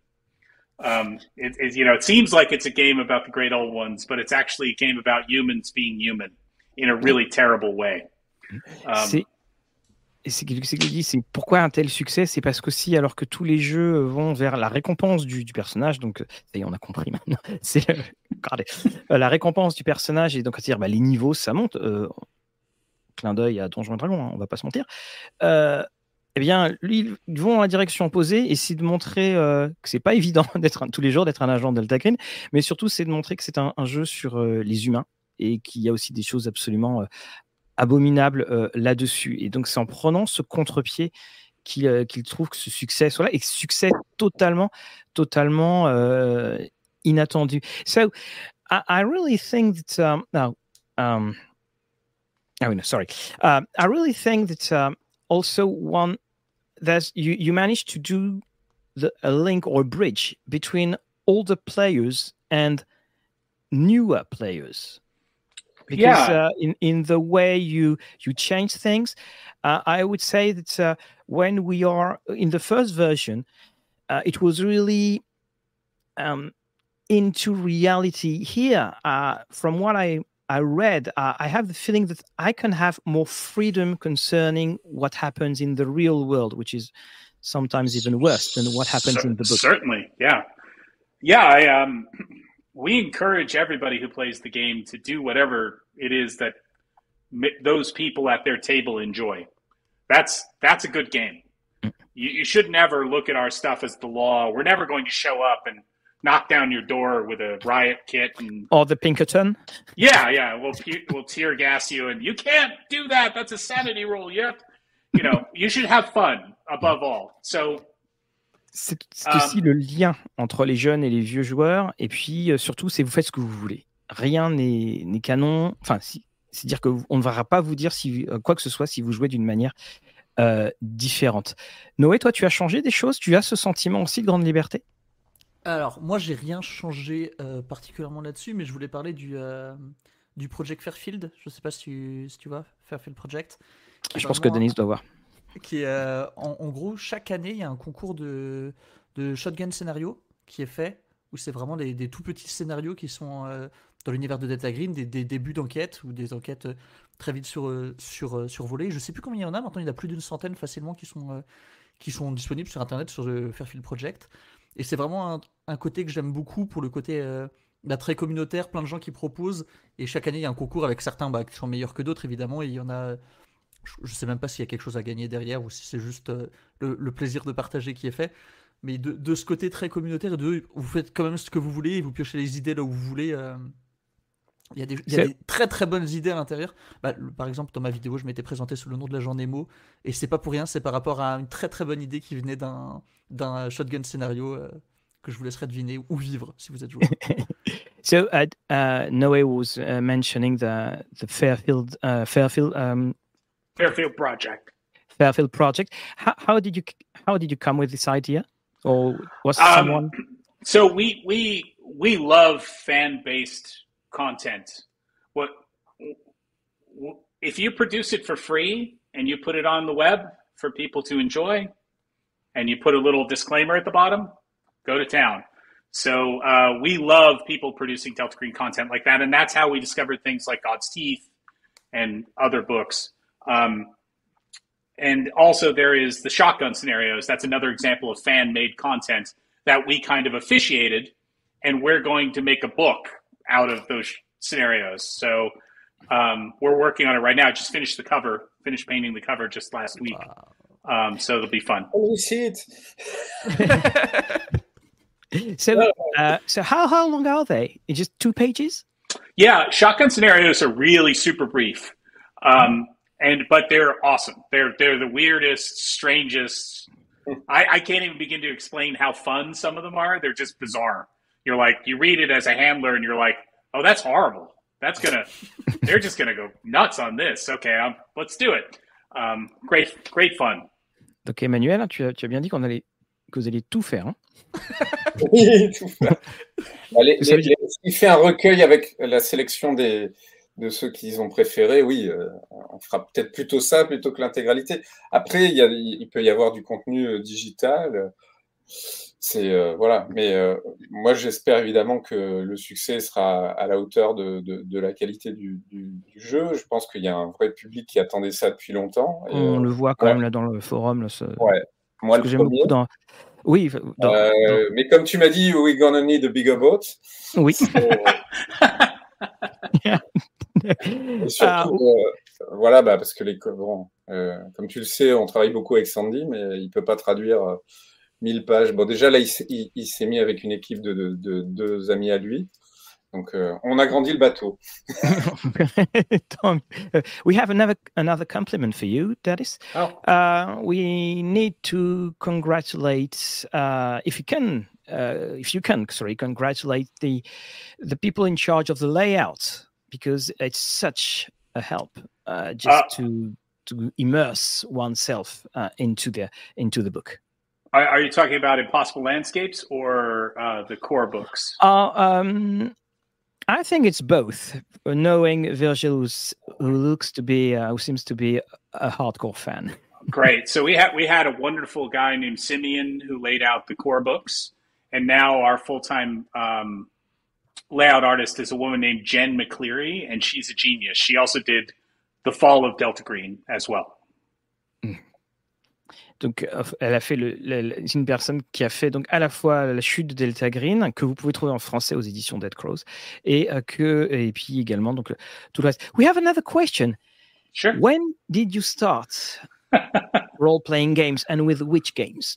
Um, it, it, you know it seems like it's a game about the great old ones but it's actually a game about humans being human in a really terrible way. Um, c'est dit, pourquoi un tel succès? C'est parce qu'aussi, alors que tous les jeux vont vers la récompense du, personnage, donc ça y est, on a compris maintenant, c'est euh, la récompense du personnage, et donc à dire bah, les niveaux, ça monte. Euh, clin d'œil à Donjons et Dragons, hein, on va pas se mentir. Euh, eh bien, lui, ils vont dans la direction opposée, et c'est de montrer que c'est pas évident d'être tous les jours d'être un agent Delta Green, mais surtout c'est de montrer que c'est un, jeu sur les humains et qu'il y a aussi des choses absolument euh, là-dessus. Et donc, c'est en prenant ce contre-pied qu'il euh, trouve que ce succès soit là, et succès totalement, totalement euh, inattendu. So, I, I, really think that, um, um, oh, no, sorry. Uh, I really think that um, also one, that you, you managed to do the, a link or bridge between older players and newer players because yeah. uh, in in the way you you change things uh, i would say that uh, when we are in the first version uh, it was really um, into reality here uh, from what i i read uh, i have the feeling that i can have more freedom concerning what happens in the real world which is sometimes even worse than what happens in the book certainly yeah yeah i um we encourage everybody who plays the game to do whatever it is that those people at their table enjoy. That's that's a good game. You, you, should never look at our stuff as the law. We're never going to show up and knock down your door with a riot kit and or the Pinkerton? Yeah, yeah. We'll we'll tear gas you, and you can't do that. That's a sanity rule. You have, you know, you should have fun above all. So c'est aussi le lien entre les jeunes et les vieux joueurs. Et puis euh, surtout, c'est vous faites ce que vous voulez. Rien n'est canon. Enfin, c'est dire qu'on ne va pas vous dire si, euh, quoi que ce soit si vous jouez d'une manière euh, différente. Noé, toi, tu as changé des choses? Tu as ce sentiment aussi de grande liberté? Alors, moi, j'ai rien changé particulièrement là-dessus, mais je voulais parler du, du Project Fairfield. Je ne sais pas si tu, si tu vois, Fairfield Project. Je pense que Denis doit voir qui est, euh, en, gros, chaque année, il y a un concours de, de shotgun scénario qui est fait, où c'est vraiment des, des, tout petits scénarios qui sont euh, dans l'univers de Data Green, des, des débuts d'enquête ou des enquêtes euh, très vite sur, sur, survolées. Je sais plus combien il y en a, maintenant il y en a plus d'une centaine facilement qui sont, qui sont disponibles sur Internet, sur le Fairfield Project. Et c'est vraiment un, côté que j'aime beaucoup pour le côté bah, très communautaire, plein de gens qui proposent. Et chaque année, il y a un concours avec certains bah, qui sont meilleurs que d'autres, évidemment. Et il y en a je sais même pas s'il y a quelque chose à gagner derrière ou si c'est juste euh, le, plaisir de partager qui est fait. Mais de, ce côté très communautaire, vous faites quand même ce que vous voulez, vous piochez les idées là où vous voulez. Euh, il y, a des, très très bonnes idées à l'intérieur. Bah, par exemple, dans ma vidéo, je m'étais présenté sous le nom de l'agent Nemo, et c'est pas pour rien, c'est par rapport à une très très bonne idée qui venait d'un, d'un shotgun scénario euh, que je vous laisserai deviner ou vivre si vous êtes joueur. so, uh, uh, Noé was uh, mentioning the, the Fairfield, uh, Fairfield um, Fairfield Project. Fairfield Project. How, how did you how did you come with this idea, or was um, someone? So we we we love fan based content. What if you produce it for free and you put it on the web for people to enjoy, and you put a little disclaimer at the bottom? Go to town. So uh, we love people producing Delta Green content like that, and that's how we discovered things like God's Teeth and other books. Um, and also, there is the shotgun scenarios. That's another example of fan made content that we kind of officiated, and we're going to make a book out of those scenarios. So um, we're working on it right now. Just finished the cover, finished painting the cover just last week. Um, so it'll be fun. Oh, we see it. so, uh, so how how long are they? It's Just two pages? Yeah, shotgun scenarios are really super brief. Um, and but they're awesome. They're they're the weirdest, strangest. I, I can't even begin to explain how fun some of them are. They're just bizarre. You're like you read it as a handler, and you're like, oh, that's horrible. That's gonna. they're just gonna go nuts on this. Okay, um, let's do it. Um, great, great fun. Donc Emmanuel, tu as, tu as bien dit qu'on allait, que vous alliez tout faire. Hein Oui, tout faire. Veut les- les- S'il fait un recueil avec la sélection des, de ceux qu'ils ont préférés, oui, euh, on fera peut-être plutôt ça plutôt que l'intégralité. Après, il, y a- il peut y avoir du contenu euh, digital. C'est euh, voilà, mais euh, moi j'espère évidemment que le succès sera à la hauteur de, de, de la qualité du, du, du jeu. Je pense qu'il y a un vrai public qui attendait ça depuis longtemps. Et, On euh, le voit quand ouais. même là dans le forum. Là, ce- ouais, moi ce le beaucoup dans. Oui, dans- Euh, mais comme tu m'as dit, we're gonna need a bigger boat. oui. Et surtout, euh, voilà, bah, parce que les bon, comme tu le sais, on travaille beaucoup avec Sandy, mais il peut pas traduire 1000 pages. Bon, déjà là, il, s'est- il- il s'est mis avec une équipe de, de- de deux amis à lui. Donc, euh, on a grandi le bateau. Tom, uh, we have another another compliment for you, Dennis. Oh. Uh, we need to congratulate, uh, if you can, uh, if you can, sorry, congratulate the the people in charge of the layout because it's such a help uh, just Uh, to to immerse oneself uh, into the into the book. Are, are you talking about Impossible Landscapes or uh, the core books? Uh, um, I think it's both. Knowing Virgil, who's, who looks to be, uh, who seems to be a hardcore fan. Great. So we had we had a wonderful guy named Simeon who laid out the core books, and now our full time um, layout artist is a woman named Jen McCleary, and she's a genius. She also did the Fall of Delta Green as well. Donc, euh, elle a fait le, le- c'est une personne qui a fait donc à la fois la chute de Delta Green que vous pouvez trouver en français aux éditions Dead Crows et euh, que et puis également donc le- tout le reste. We have another question. Sure. When did you start role playing games and with which games?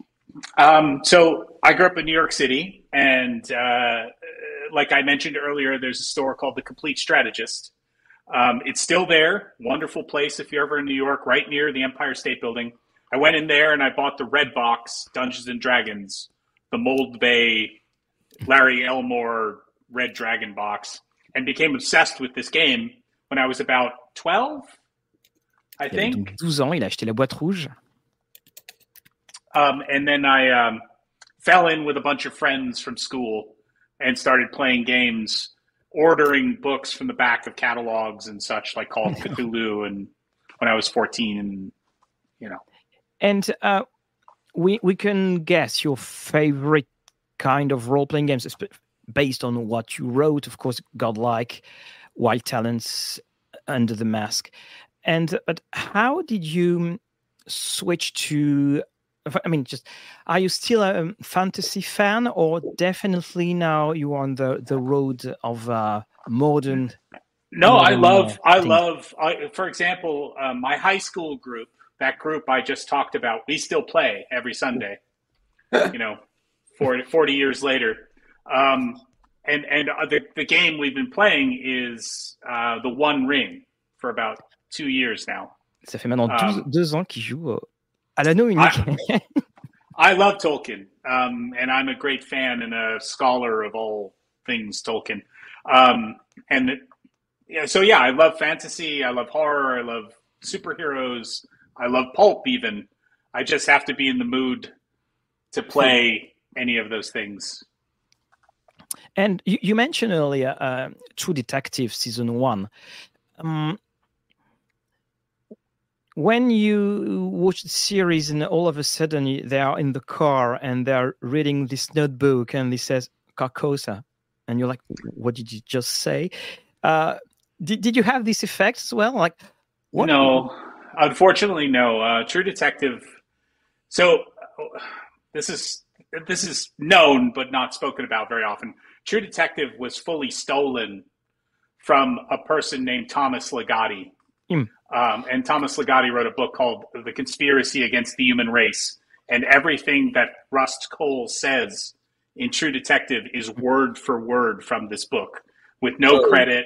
Um, so I grew up in New York City, and uh, like I mentioned earlier, there's a store called The Complete Strategist. Um, it's still there. Wonderful place if you're ever in New York, right near the Empire State Building. I went in there and I bought the red box Dungeons and Dragons, the Mold Bay Larry Elmore Red Dragon box, and became obsessed with this game when I was about 12, I Il think. donc 12 ans, il a acheté la boîte rouge. Um, and then I um, fell in with a bunch of friends from school and started playing games, ordering books from the back of catalogs and such, like Call of Cthulhu. And when I was 14, and you know, And uh, we we can guess your favorite kind of role playing games based on what you wrote. Of course, Godlike, Wild Talents, Under the Mask, and but how did you switch to? I mean, just are you still a fantasy fan, or definitely now you are on the the road of uh, modern? no, I love, uh, I love, I, for example, um, my high school group, that group I just talked about, we still play every Sunday, you know, 40, 40 years later. Um, and and uh, the, the game we've been playing is uh, the One Ring for about two years now. Ça fait maintenant Um, 12, deux ans qu'il joue au- à l'anneau unique. I love Tolkien, um, and I'm a great fan and a scholar of all things Tolkien. Um, and yeah, so yeah, I love fantasy. I love horror. I love superheroes. I love pulp. Even I just have to be in the mood to play any of those things. And you, you mentioned earlier uh, True Detective season one. Um, when you watch the series and all of a sudden they are in the car and they're reading this notebook and it says Carcosa, and you're like, "What did you just say?" Uh, did did you have this effect as well? Like, what? No, unfortunately, no. Uh, True Detective. So this is this is known but not spoken about very often. True Detective was fully stolen from a person named Thomas Ligotti. Hmm. Um, and Thomas Ligotti wrote a book called The Conspiracy Against the Human Race. And everything that Rust Cole says in True Detective is word for word from this book with no Oh. credit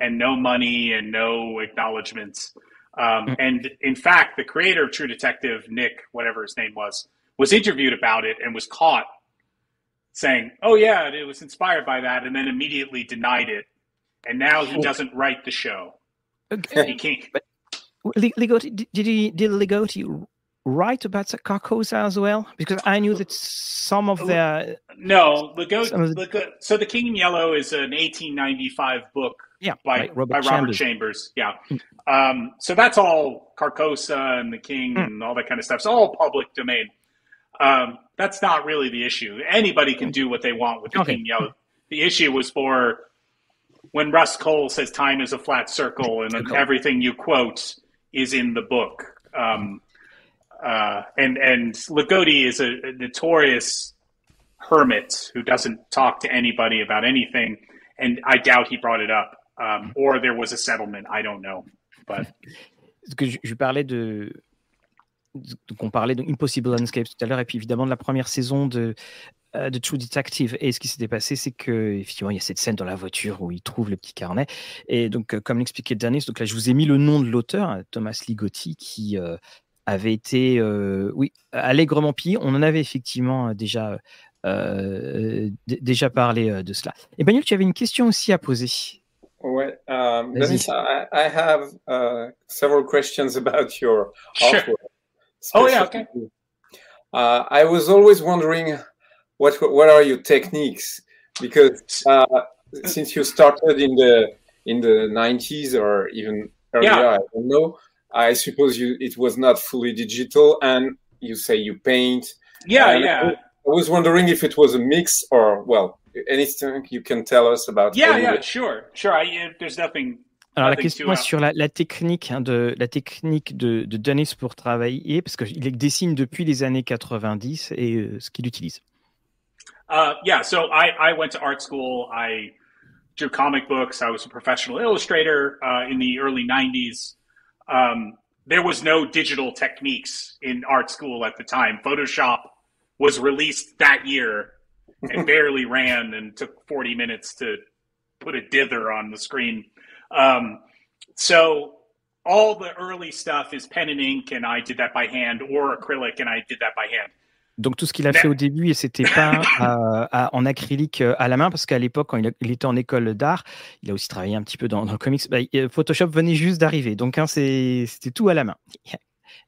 and no money and no acknowledgments. Um, Mm. and in fact, the creator of True Detective, Nick, whatever his name was, was interviewed about it and was caught saying, "Oh yeah, it was inspired by that," and then immediately denied it. And now he doesn't write the show. Okay. He can't. Li- Ligotti, did, he did Ligotti write about Carcosa as well? Because I knew that some of their no, the, so the King in Yellow is an 1895 book yeah, by, Robert, by Robert Chambers. Chambers. Yeah. Um, so that's all Carcosa and the King Mm. and all that kind of stuff. It's all public domain. Um, that's not really the issue. Anybody can do what they want with the Okay. King in Yellow. The issue was for when Russ Cole says time is a flat circle and Circle. everything you quote is in the book. Um, uh, and and Lagodi is a, a notorious hermit who doesn't talk to anybody about anything, and I doubt he brought it up, um, or there was a settlement. I don't know, but que je, je parlais de. Donc on parlait de Impossible Landscape tout à l'heure, et puis évidemment de la première saison de, euh, de True Detective. Et ce qui s'était passé, c'est que effectivement il y a cette scène dans la voiture où il trouve le petit carnet. Et donc, euh, comme l'expliquait Denis, donc là je vous ai mis le nom de l'auteur, Thomas Ligotti, qui euh, avait été, oui, allègrement pillé. On en avait effectivement déjà, déjà parlé de cela. Emmanuel, tu avais une question aussi à poser. Ouais, um, Vas-y. I, I have uh, several questions about your Sure. artwork. Oh, yeah, specifically. Uh, I was always wondering what what are your techniques because uh, since you started in the in the 90s or even earlier, Yeah. I don't know. I suppose you it was not fully digital, and you say you paint. yeah, And yeah, I was wondering if it was a mix or well, anything you can tell us about. yeah, yeah. Sure, sure. I, uh, there's nothing. Alors la question est add. sur la, la technique hein, de la technique de, de Dennis pour travailler parce qu'il dessine depuis les années 90 et euh, ce qu'il utilise. Uh, yeah, so I, I went to art school. I drew comic books. I was a professional illustrator uh, in the early 90s. Um, there was no digital techniques in art school at the time. Photoshop was released that year and barely ran and took 40 minutes to put a dither on the screen. Um, so all the early stuff is pen and ink, and I did that by hand, or acrylic, and I did that by hand. Donc tout ce qu'il a fait au début et c'était pas à- à- en acrylique euh, à la main parce qu'à l'époque quand il, a- il était en école d'art, il a aussi travaillé un petit peu dans, dans le comics. bah, Photoshop venait juste d'arriver, donc hein, c'était tout à la main.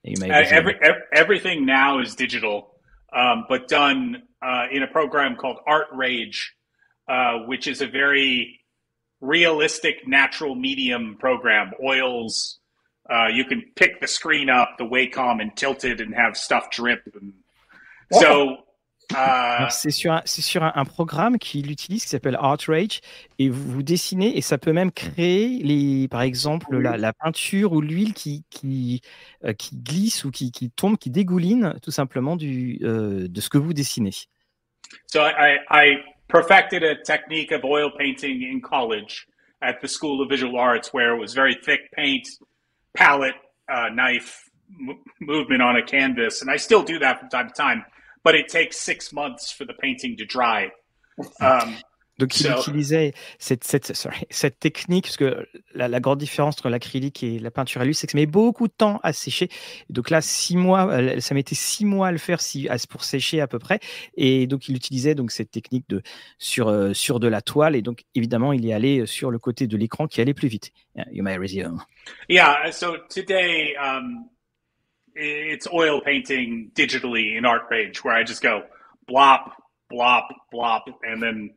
M'a Uh, every, everything now is digital, um, but done uh, in a program called Art Rage, uh, which is a very realistic natural medium program. Oils, uh, you can pick the screen up, the Wacom, and tilt it and have stuff drip. And so, uh, C'est sur, un, c'est sur un, un programme qu'il utilise qui s'appelle ArtRage et vous, vous dessinez et ça peut même créer, les, par exemple, la, la peinture ou l'huile qui, qui, euh, qui glisse ou qui, qui tombe, qui dégouline tout simplement du, euh, de ce que vous dessinez. So I, I, perfected a technique of oil painting in college at the School of Visual Arts, where it was very thick paint, palette, uh, knife m- movement on a canvas, and I still do that from time to time. But it takes six months for the painting to dry. Um, Donc il utilisait cette, cette, sorry, cette technique, parce que la, la grande différence entre l'acrylique et la peinture à l'huile, c'est que ça met beaucoup de temps à sécher. Donc là, six mois, euh, ça mettait six mois à le faire si, pour sécher à peu près. Et donc il utilisait donc cette technique de, sur, euh, sur de la toile. Et donc évidemment, il est allé sur le côté de l'écran qui allait plus vite. Yeah, You may resume. yeah. So today, um, it's oil painting digitally in where I just go blop, blop, blop, and then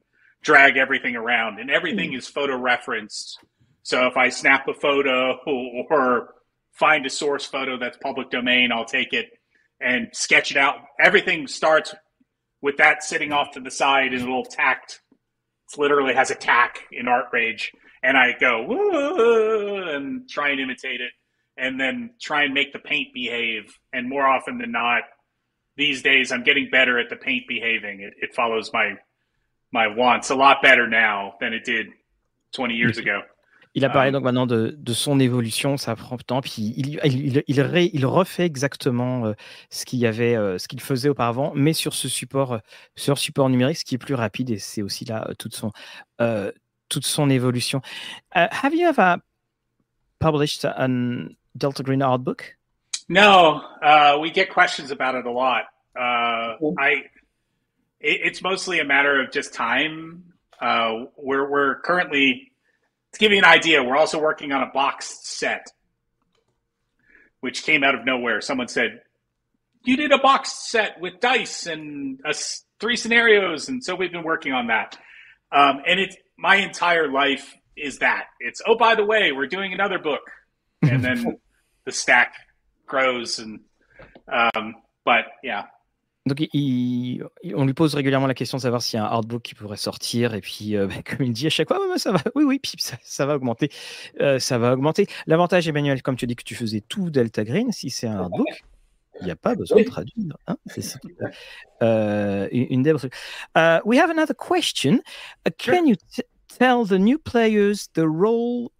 drag everything around, and everything hmm. is photo referenced. So if I snap a photo or find a source photo that's public domain, I'll take it and sketch it out. Everything starts with that sitting off to the side in a little tacked. It literally has a tack in Art Rage, and I go "Woo," and try and imitate it, and then try and make the paint behave. And more often than not, these days I'm getting better at the paint behaving. It, it follows my my wants a lot better now than it did 20 years ago. Il a parlé Ah. donc maintenant de, de son évolution, ça prend temps, puis il, il, il, il ré- il refait exactement euh, ce qu'il y avait, euh, ce qu'il faisait auparavant, mais sur ce support, euh, sur support numérique, ce qui est plus rapide, et c'est aussi là toute son, euh, toute son évolution. Uh, have you ever published an Delta Green art book? No, uh, we get questions about it a lot. Uh, I, it, it's mostly a matter of just time. Uh, we're we're currently to give you an idea. We're also working on a box set, which came out of nowhere. Someone said, you did a box set with dice and a, three scenarios, and so we've been working on that. Um, and it's my entire life is that it's oh by the way we're doing another book, and then the stack grows and um, but yeah. Donc, il, on lui pose régulièrement la question de savoir s'il y a un hardbook qui pourrait sortir. Et puis, euh, bah, comme il dit à chaque fois, ça va, oui, oui, puis ça, ça va augmenter. Euh, ça va augmenter. L'avantage, Emmanuel, comme tu dis que tu faisais tout Delta Green, si c'est un hardbook, il n'y a pas besoin de traduire. Hein euh, une des uh, We have another question. Uh, can you tell the new players the role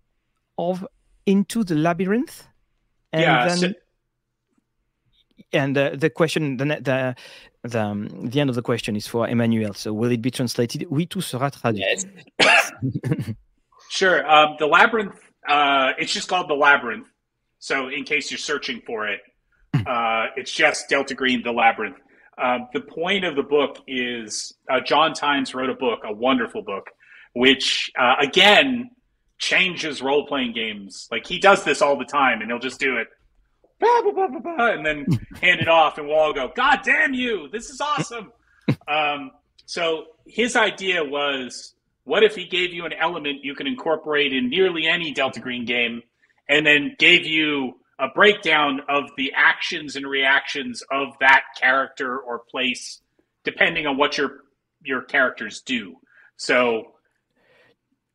of Into the Labyrinth? And yeah. Then... And the, the question, the, the, the, um, the end of the question is for Emmanuel. So will it be translated? Oui, tout sera traduit. Yes. sure. Um, the labyrinth. Uh, it's just called the labyrinth. So in case you're searching for it, uh, it's just Delta Green, the labyrinth. Um, the point of the book is uh, John Tynes wrote a book, a wonderful book, which uh, again changes role playing games. Like he does this all the time, and he'll just do it bah, bah, bah, and then hand it off, and we'll all go, God damn you, this is awesome. um, so his idea was what if he gave you an element you can incorporate in nearly any Delta Green game, and then gave you a breakdown of the actions and reactions of that character or place, depending on what your your characters do. So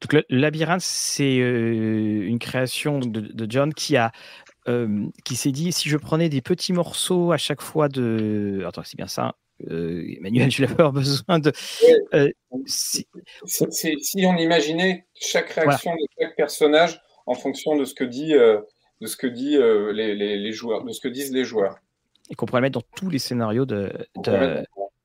Donc, le labyrinthe, c'est euh, une création de, de, John qui a euh, qui s'est dit si je prenais des petits morceaux à chaque fois de. Attends, c'est bien ça. Euh, Emmanuel, je vais avoir besoin de. Euh, si... si... on imaginait chaque réaction de chaque personnage en fonction de ce que dit, de ce que dit les, les, les, joueurs, de ce que disent les joueurs. Et qu'on pourrait mettre dans tous les scénarios de, de,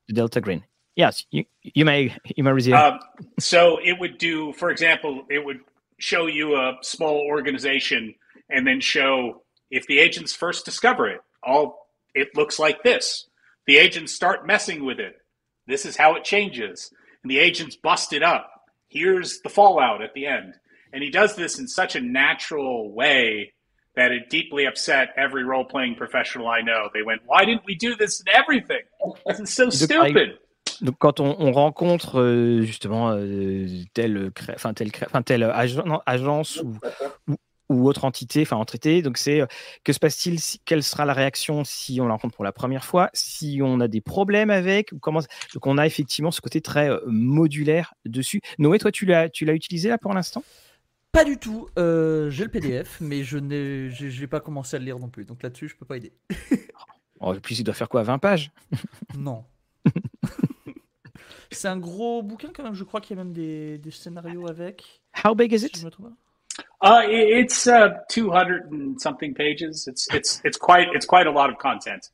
de Delta Green. Yes, you, you may you may resume. Um, so it would do, for example, it would show you a small organization and then show if the agents first discover it, all it looks like this. The agents start messing with it. This is how it changes. And the agents bust it up. Here's the fallout at the end. And he does this in such a natural way that it deeply upset every role playing professional I know. They went, Why didn't we do this in everything? This is so stupid. Donc quand on, on rencontre euh, justement euh, telle, enfin, telle, enfin, telle agence ou, ou, ou autre entité, enfin entité. Donc c'est euh, que se passe-t-il Quelle sera la réaction si on la rencontre pour la première fois Si on a des problèmes avec ou comment Donc on a effectivement ce côté très euh, modulaire dessus. Noé, toi tu l'as tu l'as utilisé là pour l'instant? Pas du tout. Euh, j'ai le PDF, mais je n'ai j'ai pas commencé à le lire non plus. Donc là-dessus, je peux pas aider. oh, plus il doit faire quoi 20 pages? Non. C'est un gros bouquin quand même. Je crois qu'il y a même des, des scénarios avec. How big is it? Uh, it's uh, 200 and something pages. It's it's it's quite it's quite a lot of content.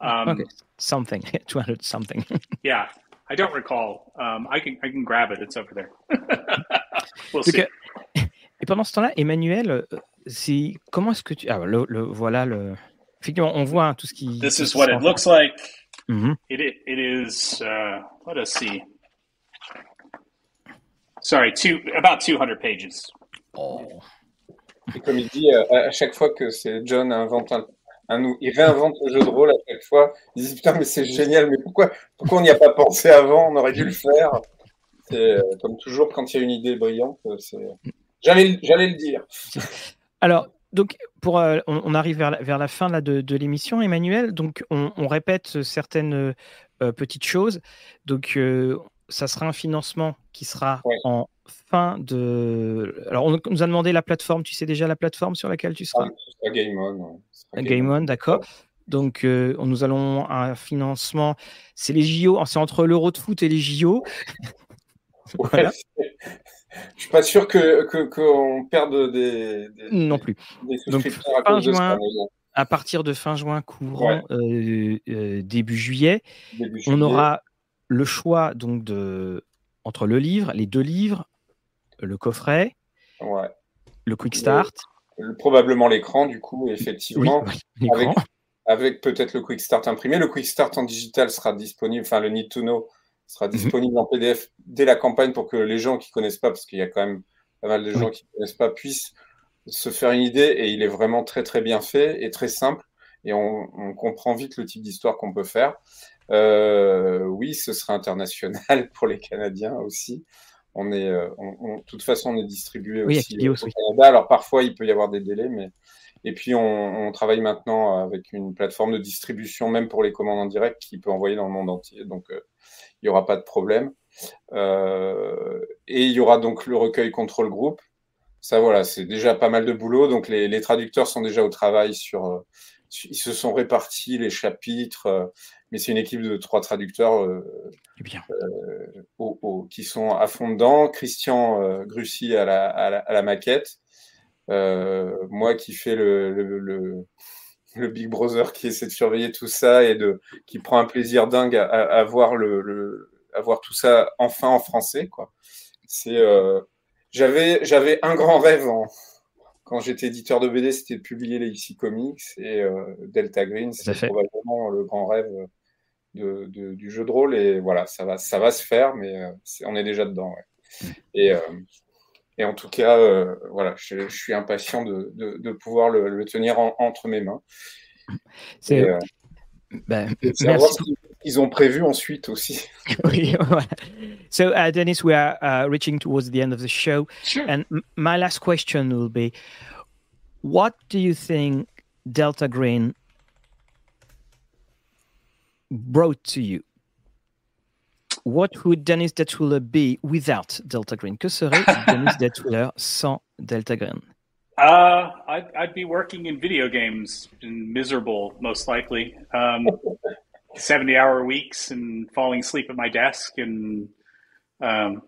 Um, okay, something 200 something. yeah, I don't recall. Um, I can I can grab it. It's over there. we'll see. et pendant ce temps-là, Emmanuel, euh, c'est comment est-ce que tu ah le, le voilà le effectivement on voit hein, tout ce qui. This is what it looks like. Mm -hmm. It it, it is. Uh, let us see. Sorry, two about 200 pages. Oh. Et comme il dit, euh, à chaque fois que c'est John invente un, un, il réinvente le jeu de rôle à chaque fois. Il dit putain mais c'est génial, mais pourquoi, pourquoi on n'y a pas pensé avant? On aurait dû le faire. C'est euh, comme toujours quand il y a une idée brillante. J'allais, j'allais le dire. Alors, donc, pour, euh, on, arrive vers la, vers la fin là, de, de l'émission, Emmanuel. Donc, on, on répète certaines euh, petites choses. Donc, euh, ça sera un financement qui sera en fin de. Alors, on nous a demandé la plateforme. Tu sais déjà la plateforme sur laquelle tu seras? Ah, Game On. Game On, d'accord. Donc, euh, nous allons un financement. C'est les JO. C'est entre l'Euro de foot et les JO. voilà. Je suis pas sûr que qu'on perde des, non plus. Donc, fin juin, à partir de fin juin courant euh, euh, début, juillet, début, juillet, on aura le choix donc de entre le livre, les deux livres, le coffret, le quick start. probablement l'écran, du coup, effectivement. avec, peut-être le quick start imprimé. Le quick start en digital sera disponible, enfin, le need to know sera mhm. disponible en PDF dès la campagne pour que les gens qui ne connaissent pas, parce qu'il y a quand même pas mal de gens qui ne connaissent pas, puissent se faire une idée. Et il est vraiment très, très bien fait et très simple. et on, comprend vite le type d'histoire qu'on peut faire. Euh, oui, ce sera international pour les Canadiens aussi. On est, euh, de toute façon, on est distribué aussi au Canada. Alors parfois, il peut y avoir des délais, mais et puis on, travaille maintenant avec une plateforme de distribution, même pour les commandes en direct, qui peut envoyer dans le monde entier. Donc il n'y aura pas de problème. et il y aura donc le recueil contrôle groupe ça, voilà, c'est déjà pas mal de boulot. Donc, les, traducteurs sont déjà au travail sur. Euh, ils se sont répartis les chapitres, euh, mais c'est une équipe de trois traducteurs euh, Bien. qui sont à fond dedans. Christian Grussy à la, à la, maquette. moi qui fais le, le, Big Brother qui essaie de surveiller tout ça et de, qui prend un plaisir dingue à, voir, le, à voir tout ça enfin en français. Quoi. C'est j'avais, j'avais un grand rêve quand j'étais éditeur de BD, c'était de publier les IC Comics et euh, Delta Green, c'est probablement le grand rêve de, du jeu de rôle. Et voilà, ça va, ça va se faire, mais euh, on est déjà dedans. Mm. Et, euh, et, en tout cas, voilà, je, suis impatient de, de, pouvoir le, tenir entre mes mains. C'est. Ben, merci. Ils ont prévu ensuite aussi. so, uh, Dennis, we are uh, reaching towards the end of the show. Sure. And my last question will be What do you think Delta Green brought to you? What would Dennis Detwiller be without Delta Green? Que serait Dennis Detwiller sans Delta Green? Uh, I'd, I'd, be working in video games and miserable, most likely. Um, 70 hour weeks and falling asleep at my desk. And um,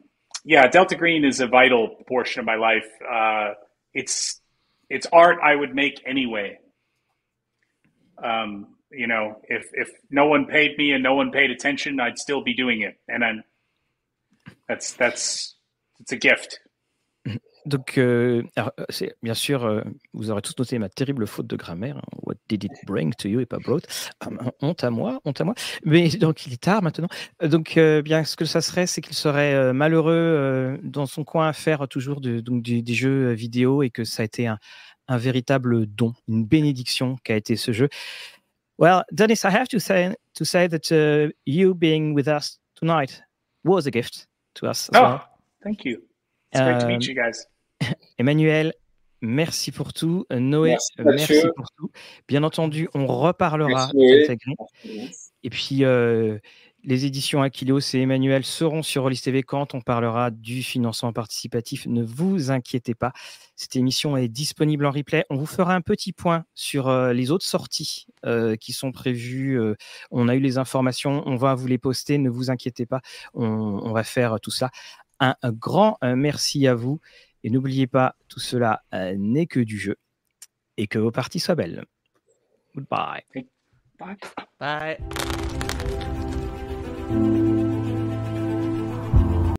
yeah, Delta Green is a vital portion of my life. Uh, it's, it's art I would make anyway. Um, you know, if, if no one paid me and no one paid attention, I'd still be doing it. And that's, that's, it's a gift. Donc, euh, alors, euh, bien sûr, euh, vous aurez tous noté ma terrible faute de grammaire. Hein. What did it bring to you et pas brought ah, Honte à moi, honte à moi. Mais donc, il est tard maintenant. Donc, bien, ce que ça serait, c'est qu'il serait malheureux dans son coin à faire toujours de, donc, des, jeux vidéo et que ça a été un, un véritable don, une bénédiction qu'a été ce jeu. Well, Dennis, I have to say, to say that uh, you being with us tonight was a gift to us. As oh, well. thank you. It's great to meet you guys. Emmanuel, merci pour tout. Noé, merci, pour tout. Bien entendu, on reparlera Et puis, euh, les éditions Aquilios et Emmanuel seront sur Rollis TV quand on parlera du financement participatif. Ne vous inquiétez pas. Cette émission est disponible en replay. On vous fera un petit point sur euh, les autres sorties euh, qui sont prévues. on a eu les informations. On va vous les poster. Ne vous inquiétez pas. On, va faire tout ça. un grand merci à vous. Et n'oubliez pas, tout cela euh, n'est que du jeu et que vos parties soient belles. Goodbye. Bye. Bye. Thank you.